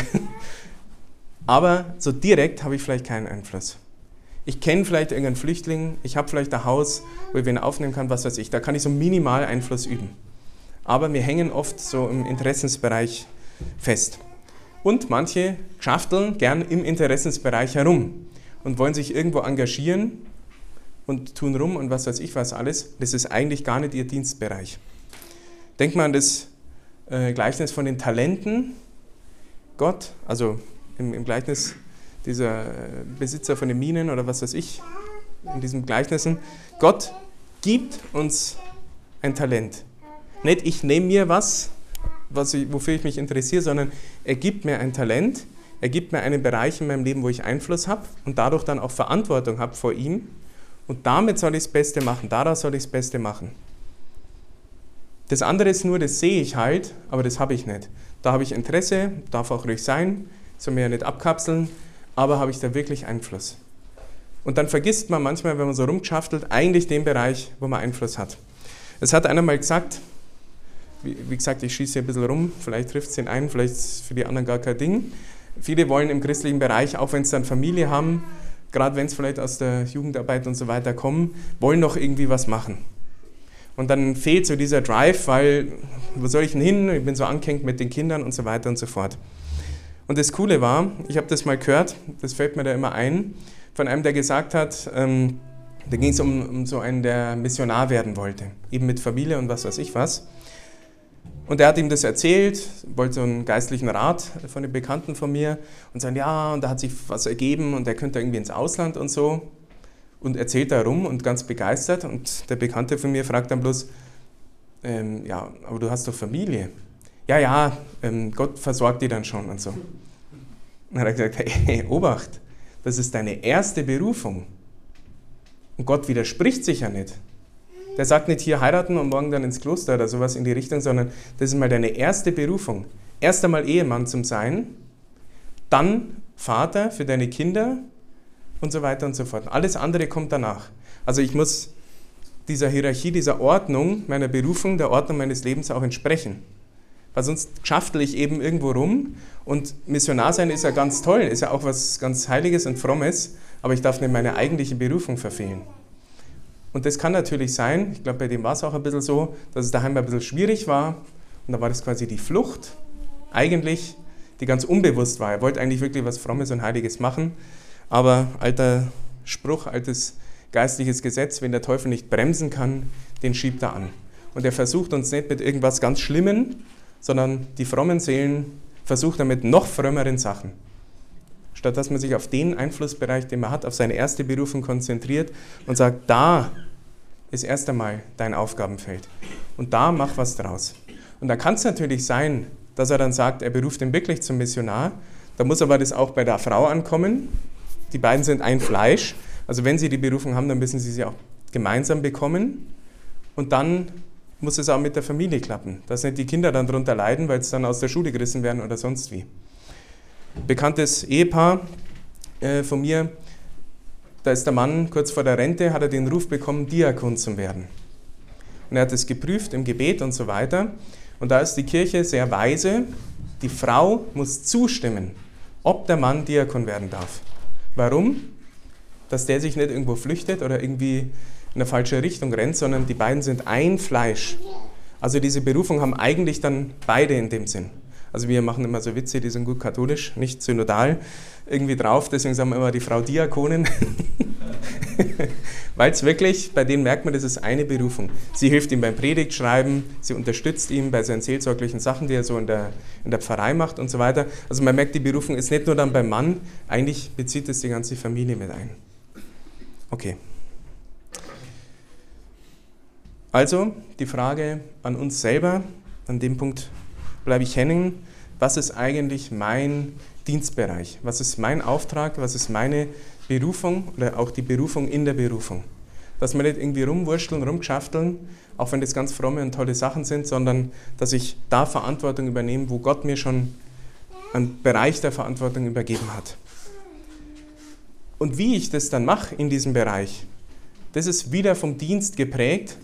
aber so direkt habe ich vielleicht keinen Einfluss. Ich kenne vielleicht irgendeinen Flüchtling, ich habe vielleicht ein Haus, wo ich ihn aufnehmen kann, was weiß ich. Da kann ich so minimal Einfluss üben. Aber wir hängen oft so im Interessensbereich fest. Und manche schafteln gern im Interessensbereich herum und wollen sich irgendwo engagieren und tun rum und was weiß ich was alles. Das ist eigentlich gar nicht ihr Dienstbereich. Denkt man an das äh, Gleichnis von den Talenten. Gott, also im, im Gleichnis dieser äh, Besitzer von den Minen oder was weiß ich, in diesen Gleichnissen, Gott gibt uns ein Talent. Nicht ich nehme mir was, was ich, wofür ich mich interessiere, sondern er gibt mir ein Talent, er gibt mir einen Bereich in meinem Leben, wo ich Einfluss habe und dadurch dann auch Verantwortung habe vor ihm und damit soll ich das Beste machen, daraus soll ich das Beste machen. Das andere ist nur, das sehe ich halt, aber das habe ich nicht. Da habe ich Interesse, darf auch ruhig sein, soll mir ja nicht abkapseln, aber habe ich da wirklich Einfluss. Und dann vergisst man manchmal, wenn man so rumschaftelt, eigentlich den Bereich, wo man Einfluss hat. Es hat einer mal gesagt, wie, wie gesagt, ich schieße hier ein bisschen rum, vielleicht trifft es den einen, vielleicht ist für die anderen gar kein Ding. Viele wollen im christlichen Bereich, auch wenn sie dann Familie haben, gerade wenn es vielleicht aus der Jugendarbeit und so weiter kommen, wollen doch irgendwie was machen. Und dann fehlt so dieser Drive, weil, wo soll ich denn hin? Ich bin so angehängt mit den Kindern und so weiter und so fort. Und das Coole war, ich habe das mal gehört, das fällt mir da immer ein, von einem, der gesagt hat, ähm, da ging es um, um so einen, der Missionar werden wollte, eben mit Familie und was weiß ich was. Und er hat ihm das erzählt, wollte so einen geistlichen Rat von den Bekannten von mir und sagen, ja, und da hat sich was ergeben und er könnte irgendwie ins Ausland und so. Und erzählt da rum und ganz begeistert. Und der Bekannte von mir fragt dann bloß, ähm, ja, aber du hast doch Familie. Ja, ja, ähm, Gott versorgt die dann schon und so. Und dann hat er gesagt, hey, Obacht, das ist deine erste Berufung. Und Gott widerspricht sich ja nicht. Der sagt nicht hier heiraten und morgen dann ins Kloster oder sowas in die Richtung, sondern das ist mal deine erste Berufung. Erst einmal Ehemann zum Sein, dann Vater für deine Kinder und so weiter und so fort. Alles andere kommt danach. Also ich muss dieser Hierarchie, dieser Ordnung meiner Berufung, der Ordnung meines Lebens auch entsprechen. Weil sonst schaftel ich eben irgendwo rum und Missionar sein ist ja ganz toll, ist ja auch was ganz Heiliges und Frommes, aber ich darf nicht meine eigentliche Berufung verfehlen. Und das kann natürlich sein, ich glaube, bei dem war es auch ein bisschen so, dass es daheim ein bisschen schwierig war und da war das quasi die Flucht, eigentlich, die ganz unbewusst war. Er wollte eigentlich wirklich was Frommes und Heiliges machen, aber alter Spruch, altes geistliches Gesetz, wenn der Teufel nicht bremsen kann, den schiebt er an. Und er versucht uns nicht mit irgendwas ganz Schlimmem, sondern die frommen Seelen versucht er mit noch frömmeren Sachen. Statt dass man sich auf den Einflussbereich, den man hat, auf seine erste Berufung konzentriert und sagt, da ist erst einmal dein Aufgabenfeld. Und da mach was draus. Und da kann es natürlich sein, dass er dann sagt, er beruft ihn wirklich zum Missionar. Da muss aber das auch bei der Frau ankommen. Die beiden sind ein Fleisch. Also wenn sie die Berufung haben, dann müssen sie sie auch gemeinsam bekommen. Und dann muss es auch mit der Familie klappen, dass nicht die Kinder dann darunter leiden, weil sie dann aus der Schule gerissen werden oder sonst wie. Bekanntes Ehepaar äh, von mir, da ist der Mann kurz vor der Rente, hat er den Ruf bekommen, Diakon zu werden. Und er hat es geprüft im Gebet und so weiter. Und da ist die Kirche sehr weise. Die Frau muss zustimmen, ob der Mann Diakon werden darf. Warum? Dass der sich nicht irgendwo flüchtet oder irgendwie in eine falsche Richtung rennt, sondern die beiden sind ein Fleisch. Also diese Berufung haben eigentlich dann beide in dem Sinn. Also wir machen immer so Witze, die sind gut katholisch, nicht synodal irgendwie drauf, deswegen sagen wir immer die Frau Diakonin. Weil es wirklich, bei denen merkt man, das ist eine Berufung. Sie hilft ihm beim Predigtschreiben, sie unterstützt ihn bei seinen seelsorglichen Sachen, die er so in der, in der Pfarrei macht und so weiter. Also man merkt, die Berufung ist nicht nur dann beim Mann, eigentlich bezieht es die ganze Familie mit ein. Okay. Also die Frage an uns selber, an dem Punkt bleibe ich hängen, was ist eigentlich mein Dienstbereich? Was ist mein Auftrag? Was ist meine Berufung oder auch die Berufung in der Berufung? Dass wir nicht irgendwie rumwurschteln, rumgeschafteln, auch wenn das ganz fromme und tolle Sachen sind, sondern dass ich da Verantwortung übernehme, wo Gott mir schon einen Bereich der Verantwortung übergeben hat. Und wie ich das dann mache in diesem Bereich, das ist wieder vom Dienst geprägt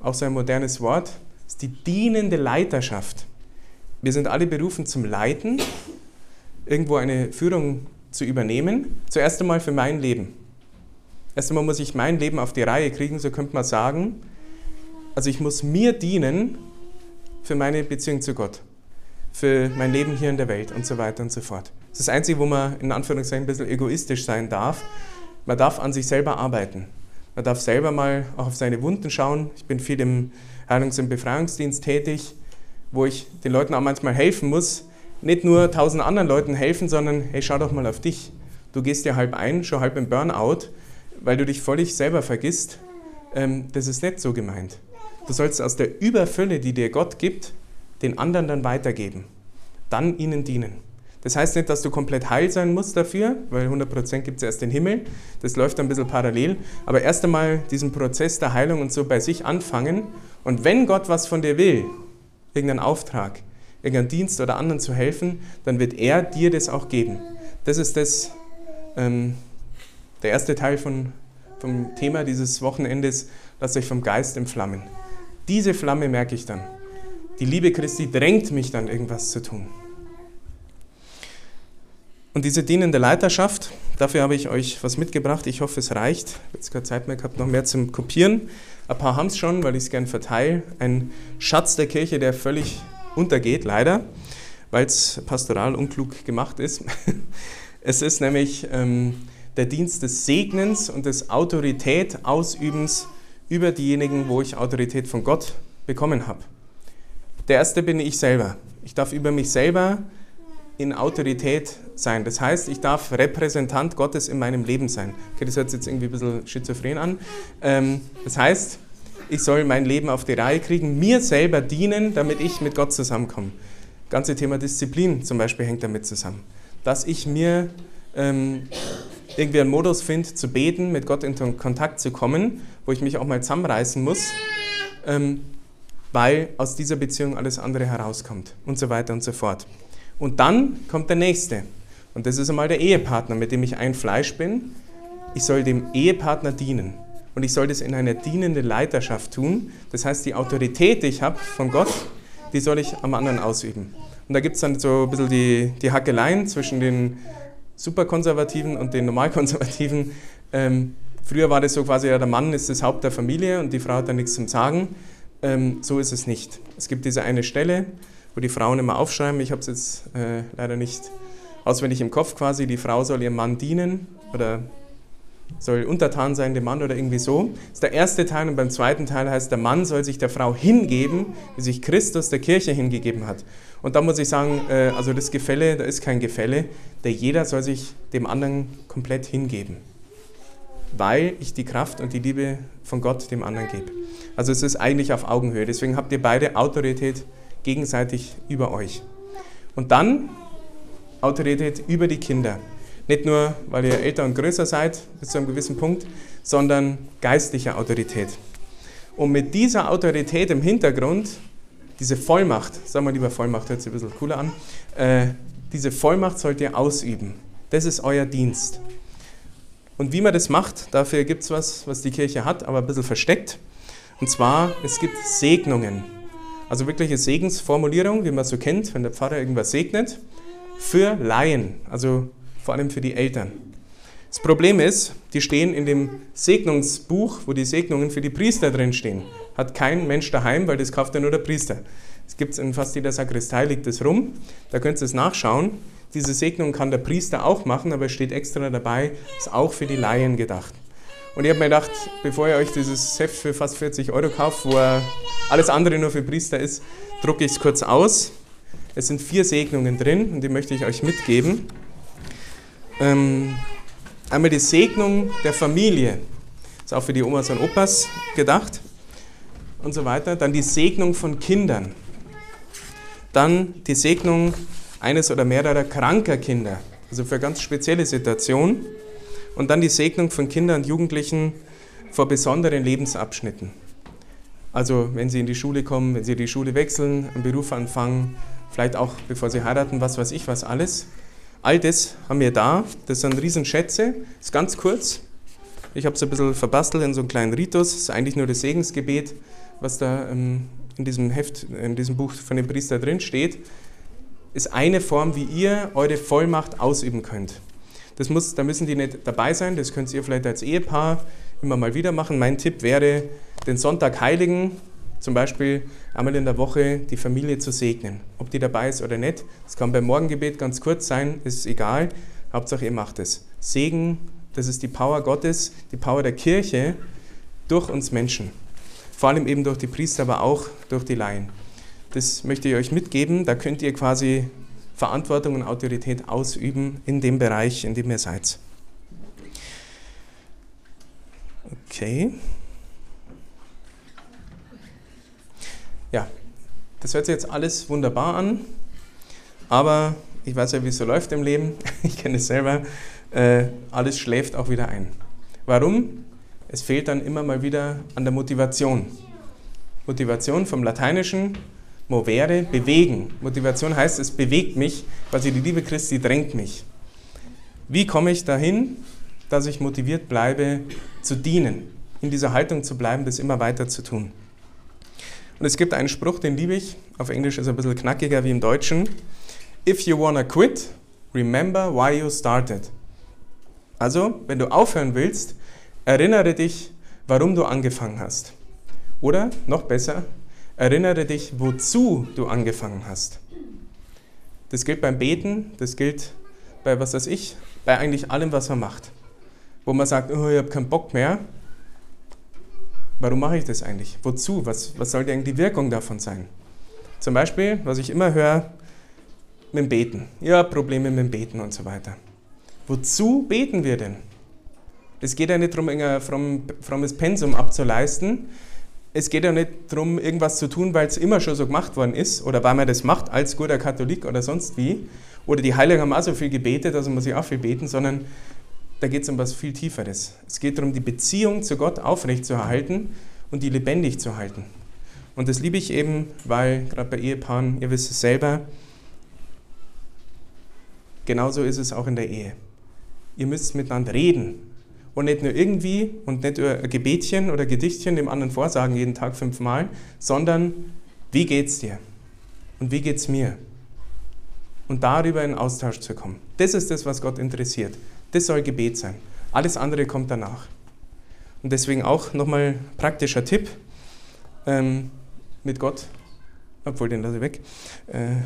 auch so ein modernes Wort, ist die dienende Leiterschaft. Wir sind alle berufen zum Leiten, irgendwo eine Führung zu übernehmen. Zuerst einmal für mein Leben. Erst einmal muss ich mein Leben auf die Reihe kriegen, so könnte man sagen. Also ich muss mir dienen für meine Beziehung zu Gott, für mein Leben hier in der Welt und so weiter und so fort. Das ist das Einzige, wo man in Anführungszeichen ein bisschen egoistisch sein darf. Man darf an sich selber arbeiten. Man darf selber mal auch auf seine Wunden schauen. Ich bin viel im Heilungs- und Befreiungsdienst tätig, wo ich den Leuten auch manchmal helfen muss. Nicht nur tausend anderen Leuten helfen, sondern hey, schau doch mal auf dich. Du gehst ja halb ein, schon halb im Burnout, weil du dich völlig selber vergisst. Ähm, das ist nicht so gemeint. Du sollst aus der Überfülle, die dir Gott gibt, den anderen dann weitergeben. Dann ihnen dienen. Das heißt nicht, dass du komplett heil sein musst dafür, weil 100% gibt es erst den Himmel. Das läuft ein bisschen parallel. Aber erst einmal diesen Prozess der Heilung und so bei sich anfangen. Und wenn Gott was von dir will, irgendeinen Auftrag, irgendeinen Dienst oder anderen zu helfen, dann wird er dir das auch geben. Das ist das, ähm, der erste Teil von, vom Thema dieses Wochenendes. Lasst euch vom Geist entflammen. Diese Flamme merke ich dann. Die Liebe Christi drängt mich dann, irgendwas zu tun. Und diese dienende Leiterschaft, dafür habe ich euch was mitgebracht. Ich hoffe, es reicht. Ich habe jetzt keine Zeit mehr gehabt, noch mehr zum Kopieren. Ein paar haben es schon, weil ich es gern verteile. Ein Schatz der Kirche, der völlig untergeht, leider, weil es pastoral unklug gemacht ist. Es ist nämlich ähm, der Dienst des Segnens und des Autorität ausübens über diejenigen, wo ich Autorität von Gott bekommen habe. Der erste bin ich selber. Ich darf über mich selber in Autorität sein. Das heißt, ich darf Repräsentant Gottes in meinem Leben sein. Okay, das hört sich jetzt irgendwie ein bisschen schizophren an. Ähm, das heißt, ich soll mein Leben auf die Reihe kriegen, mir selber dienen, damit ich mit Gott zusammenkomme. Das ganze Thema Disziplin zum Beispiel hängt damit zusammen. Dass ich mir ähm, irgendwie einen Modus finde, zu beten, mit Gott in Kontakt zu kommen, wo ich mich auch mal zusammenreißen muss, ähm, weil aus dieser Beziehung alles andere herauskommt und so weiter und so fort. Und dann kommt der nächste. Und das ist einmal der Ehepartner, mit dem ich ein Fleisch bin. Ich soll dem Ehepartner dienen. Und ich soll das in einer dienenden Leiterschaft tun. Das heißt, die Autorität, die ich habe von Gott, die soll ich am anderen ausüben. Und da gibt es dann so ein bisschen die, die Hackeleien zwischen den Superkonservativen und den Normalkonservativen. Ähm, früher war das so quasi, ja, der Mann ist das Haupt der Familie und die Frau hat da nichts zum Sagen. Ähm, so ist es nicht. Es gibt diese eine Stelle, wo die Frauen immer aufschreiben, ich habe es jetzt äh, leider nicht auswendig im Kopf quasi, die Frau soll ihrem Mann dienen oder soll untertan sein dem Mann oder irgendwie so. Das ist der erste Teil und beim zweiten Teil heißt, der Mann soll sich der Frau hingeben, wie sich Christus der Kirche hingegeben hat. Und da muss ich sagen, äh, also das Gefälle, da ist kein Gefälle, der jeder soll sich dem anderen komplett hingeben, weil ich die Kraft und die Liebe von Gott dem anderen gebe. Also es ist eigentlich auf Augenhöhe, deswegen habt ihr beide Autorität gegenseitig über euch. Und dann Autorität über die Kinder. Nicht nur, weil ihr älter und größer seid, bis zu einem gewissen Punkt, sondern geistliche Autorität. Und mit dieser Autorität im Hintergrund, diese Vollmacht, sagen wir lieber Vollmacht, hört sich ein bisschen cooler an, äh, diese Vollmacht sollt ihr ausüben. Das ist euer Dienst. Und wie man das macht, dafür gibt es was, was die Kirche hat, aber ein bisschen versteckt. Und zwar, es gibt Segnungen. Also wirkliche Segensformulierung, wie man so kennt, wenn der Pfarrer irgendwas segnet, für Laien, also vor allem für die Eltern. Das Problem ist, die stehen in dem Segnungsbuch, wo die Segnungen für die Priester drin stehen. Hat kein Mensch daheim, weil das kauft ja nur der Priester. Es gibt in fast jeder Sakristei, liegt es rum. Da könnt ihr es nachschauen. Diese Segnung kann der Priester auch machen, aber es steht extra dabei, ist auch für die Laien gedacht. Und ich habe mir gedacht, bevor ihr euch dieses Heft für fast 40 Euro kauft, wo alles andere nur für Priester ist, drucke ich es kurz aus. Es sind vier Segnungen drin und die möchte ich euch mitgeben. Ähm, einmal die Segnung der Familie, ist auch für die Omas und Opas gedacht und so weiter. Dann die Segnung von Kindern. Dann die Segnung eines oder mehrerer kranker Kinder, also für ganz spezielle Situationen. Und dann die Segnung von Kindern und Jugendlichen vor besonderen Lebensabschnitten. Also wenn sie in die Schule kommen, wenn sie die Schule wechseln, einen Beruf anfangen, vielleicht auch bevor sie heiraten, was weiß ich was alles. All das haben wir da. Das sind Riesenschätze. Das ist ganz kurz. Ich habe es ein bisschen verbastelt in so einem kleinen Ritus. Das ist eigentlich nur das Segensgebet, was da ähm, in diesem Heft, in diesem Buch von dem Priester drin steht. Ist eine Form, wie ihr eure Vollmacht ausüben könnt. Das muss, da müssen die nicht dabei sein. Das könnt ihr vielleicht als Ehepaar immer mal wieder machen. Mein Tipp wäre, den Sonntag Heiligen zum Beispiel einmal in der Woche die Familie zu segnen. Ob die dabei ist oder nicht, das kann beim Morgengebet ganz kurz sein, ist egal. Hauptsache ihr macht es. Segen, das ist die Power Gottes, die Power der Kirche durch uns Menschen. Vor allem eben durch die Priester, aber auch durch die Laien. Das möchte ich euch mitgeben. Da könnt ihr quasi Verantwortung und Autorität ausüben in dem Bereich, in dem ihr seid. Okay. Ja, das hört sich jetzt alles wunderbar an, aber ich weiß ja, wie es so läuft im Leben. Ich kenne es selber. Äh, alles schläft auch wieder ein. Warum? Es fehlt dann immer mal wieder an der Motivation. Motivation vom Lateinischen, movere, bewegen. Motivation heißt, es bewegt mich, quasi die Liebe Christi drängt mich. Wie komme ich dahin, dass ich motiviert bleibe, zu dienen, in dieser Haltung zu bleiben, das immer weiter zu tun? Und es gibt einen Spruch, den liebe ich. Auf Englisch ist er ein bisschen knackiger wie im Deutschen. If you wanna quit, remember why you started. Also, wenn du aufhören willst, erinnere dich, warum du angefangen hast. Oder noch besser, erinnere dich, wozu du angefangen hast. Das gilt beim Beten, das gilt bei was weiß ich, bei eigentlich allem, was man macht. Wo man sagt, oh, ich habe keinen Bock mehr, Warum mache ich das eigentlich? Wozu? Was, was soll denn die Wirkung davon sein? Zum Beispiel, was ich immer höre, mit dem Beten. Ja, Probleme mit dem Beten und so weiter. Wozu beten wir denn? Es geht ja nicht darum, ein frommes Pensum abzuleisten. Es geht ja nicht darum, irgendwas zu tun, weil es immer schon so gemacht worden ist oder weil man das macht als guter Katholik oder sonst wie. Oder die Heiligen haben auch so viel gebetet, also muss ich auch viel beten, sondern da geht es um was viel Tieferes. Es geht darum, die Beziehung zu Gott aufrechtzuerhalten und die lebendig zu halten. Und das liebe ich eben, weil gerade bei Ehepaaren, ihr wisst es selber, genauso ist es auch in der Ehe. Ihr müsst miteinander reden und nicht nur irgendwie und nicht nur ein Gebetchen oder Gedichtchen dem anderen vorsagen jeden Tag fünfmal, sondern wie geht's dir und wie geht's mir? Und darüber in Austausch zu kommen. Das ist das, was Gott interessiert. Das soll Gebet sein. Alles andere kommt danach. Und deswegen auch nochmal praktischer Tipp ähm, mit Gott, obwohl den lasse ich weg. Äh,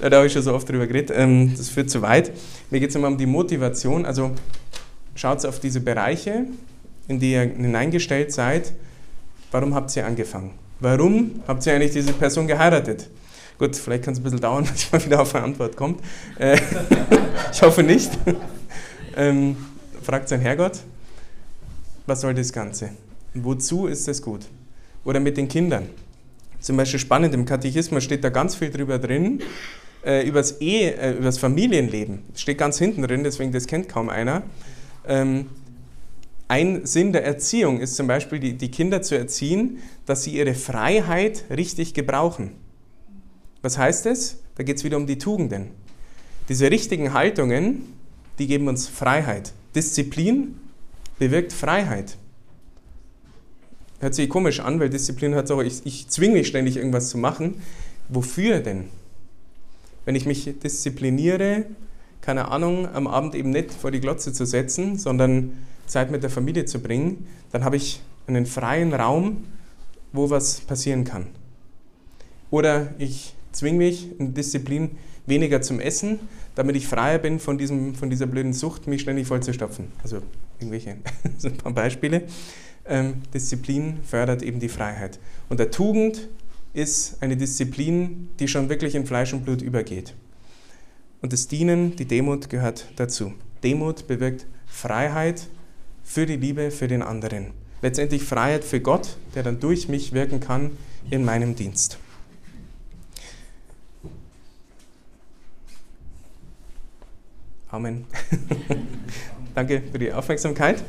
da habe ich schon so oft drüber geredet. Ähm, das führt zu weit. Mir geht es immer um die Motivation. Also schaut auf diese Bereiche, in die ihr hineingestellt seid. Warum habt ihr angefangen? Warum habt ihr eigentlich diese Person geheiratet? Gut, vielleicht kann es ein bisschen dauern, bis man wieder auf eine Antwort kommt. Äh, ich hoffe nicht. Ähm, fragt sein Herrgott, was soll das Ganze? Wozu ist das gut? Oder mit den Kindern. Zum Beispiel spannend, im Katechismus steht da ganz viel drüber drin, äh, übers Ehe, äh, übers Familienleben. Steht ganz hinten drin, deswegen das kennt kaum einer. Ähm, ein Sinn der Erziehung ist zum Beispiel, die, die Kinder zu erziehen, dass sie ihre Freiheit richtig gebrauchen. Was heißt es? Da geht es wieder um die Tugenden. Diese richtigen Haltungen, die geben uns Freiheit. Disziplin bewirkt Freiheit. Hört sich komisch an, weil Disziplin hat auch, ich, ich zwinge mich ständig irgendwas zu machen. Wofür denn? Wenn ich mich diszipliniere, keine Ahnung, am Abend eben nicht vor die Glotze zu setzen, sondern Zeit mit der Familie zu bringen, dann habe ich einen freien Raum, wo was passieren kann. Oder ich zwinge mich in Disziplin weniger zum Essen, damit ich freier bin von, diesem, von dieser blöden Sucht, mich ständig vollzustopfen. Also irgendwelche ein paar Beispiele. Ähm, Disziplin fördert eben die Freiheit. Und der Tugend ist eine Disziplin, die schon wirklich in Fleisch und Blut übergeht. Und das Dienen, die Demut gehört dazu. Demut bewirkt Freiheit für die Liebe für den anderen. Letztendlich Freiheit für Gott, der dann durch mich wirken kann in meinem Dienst. Amen. Danke für die Aufmerksamkeit.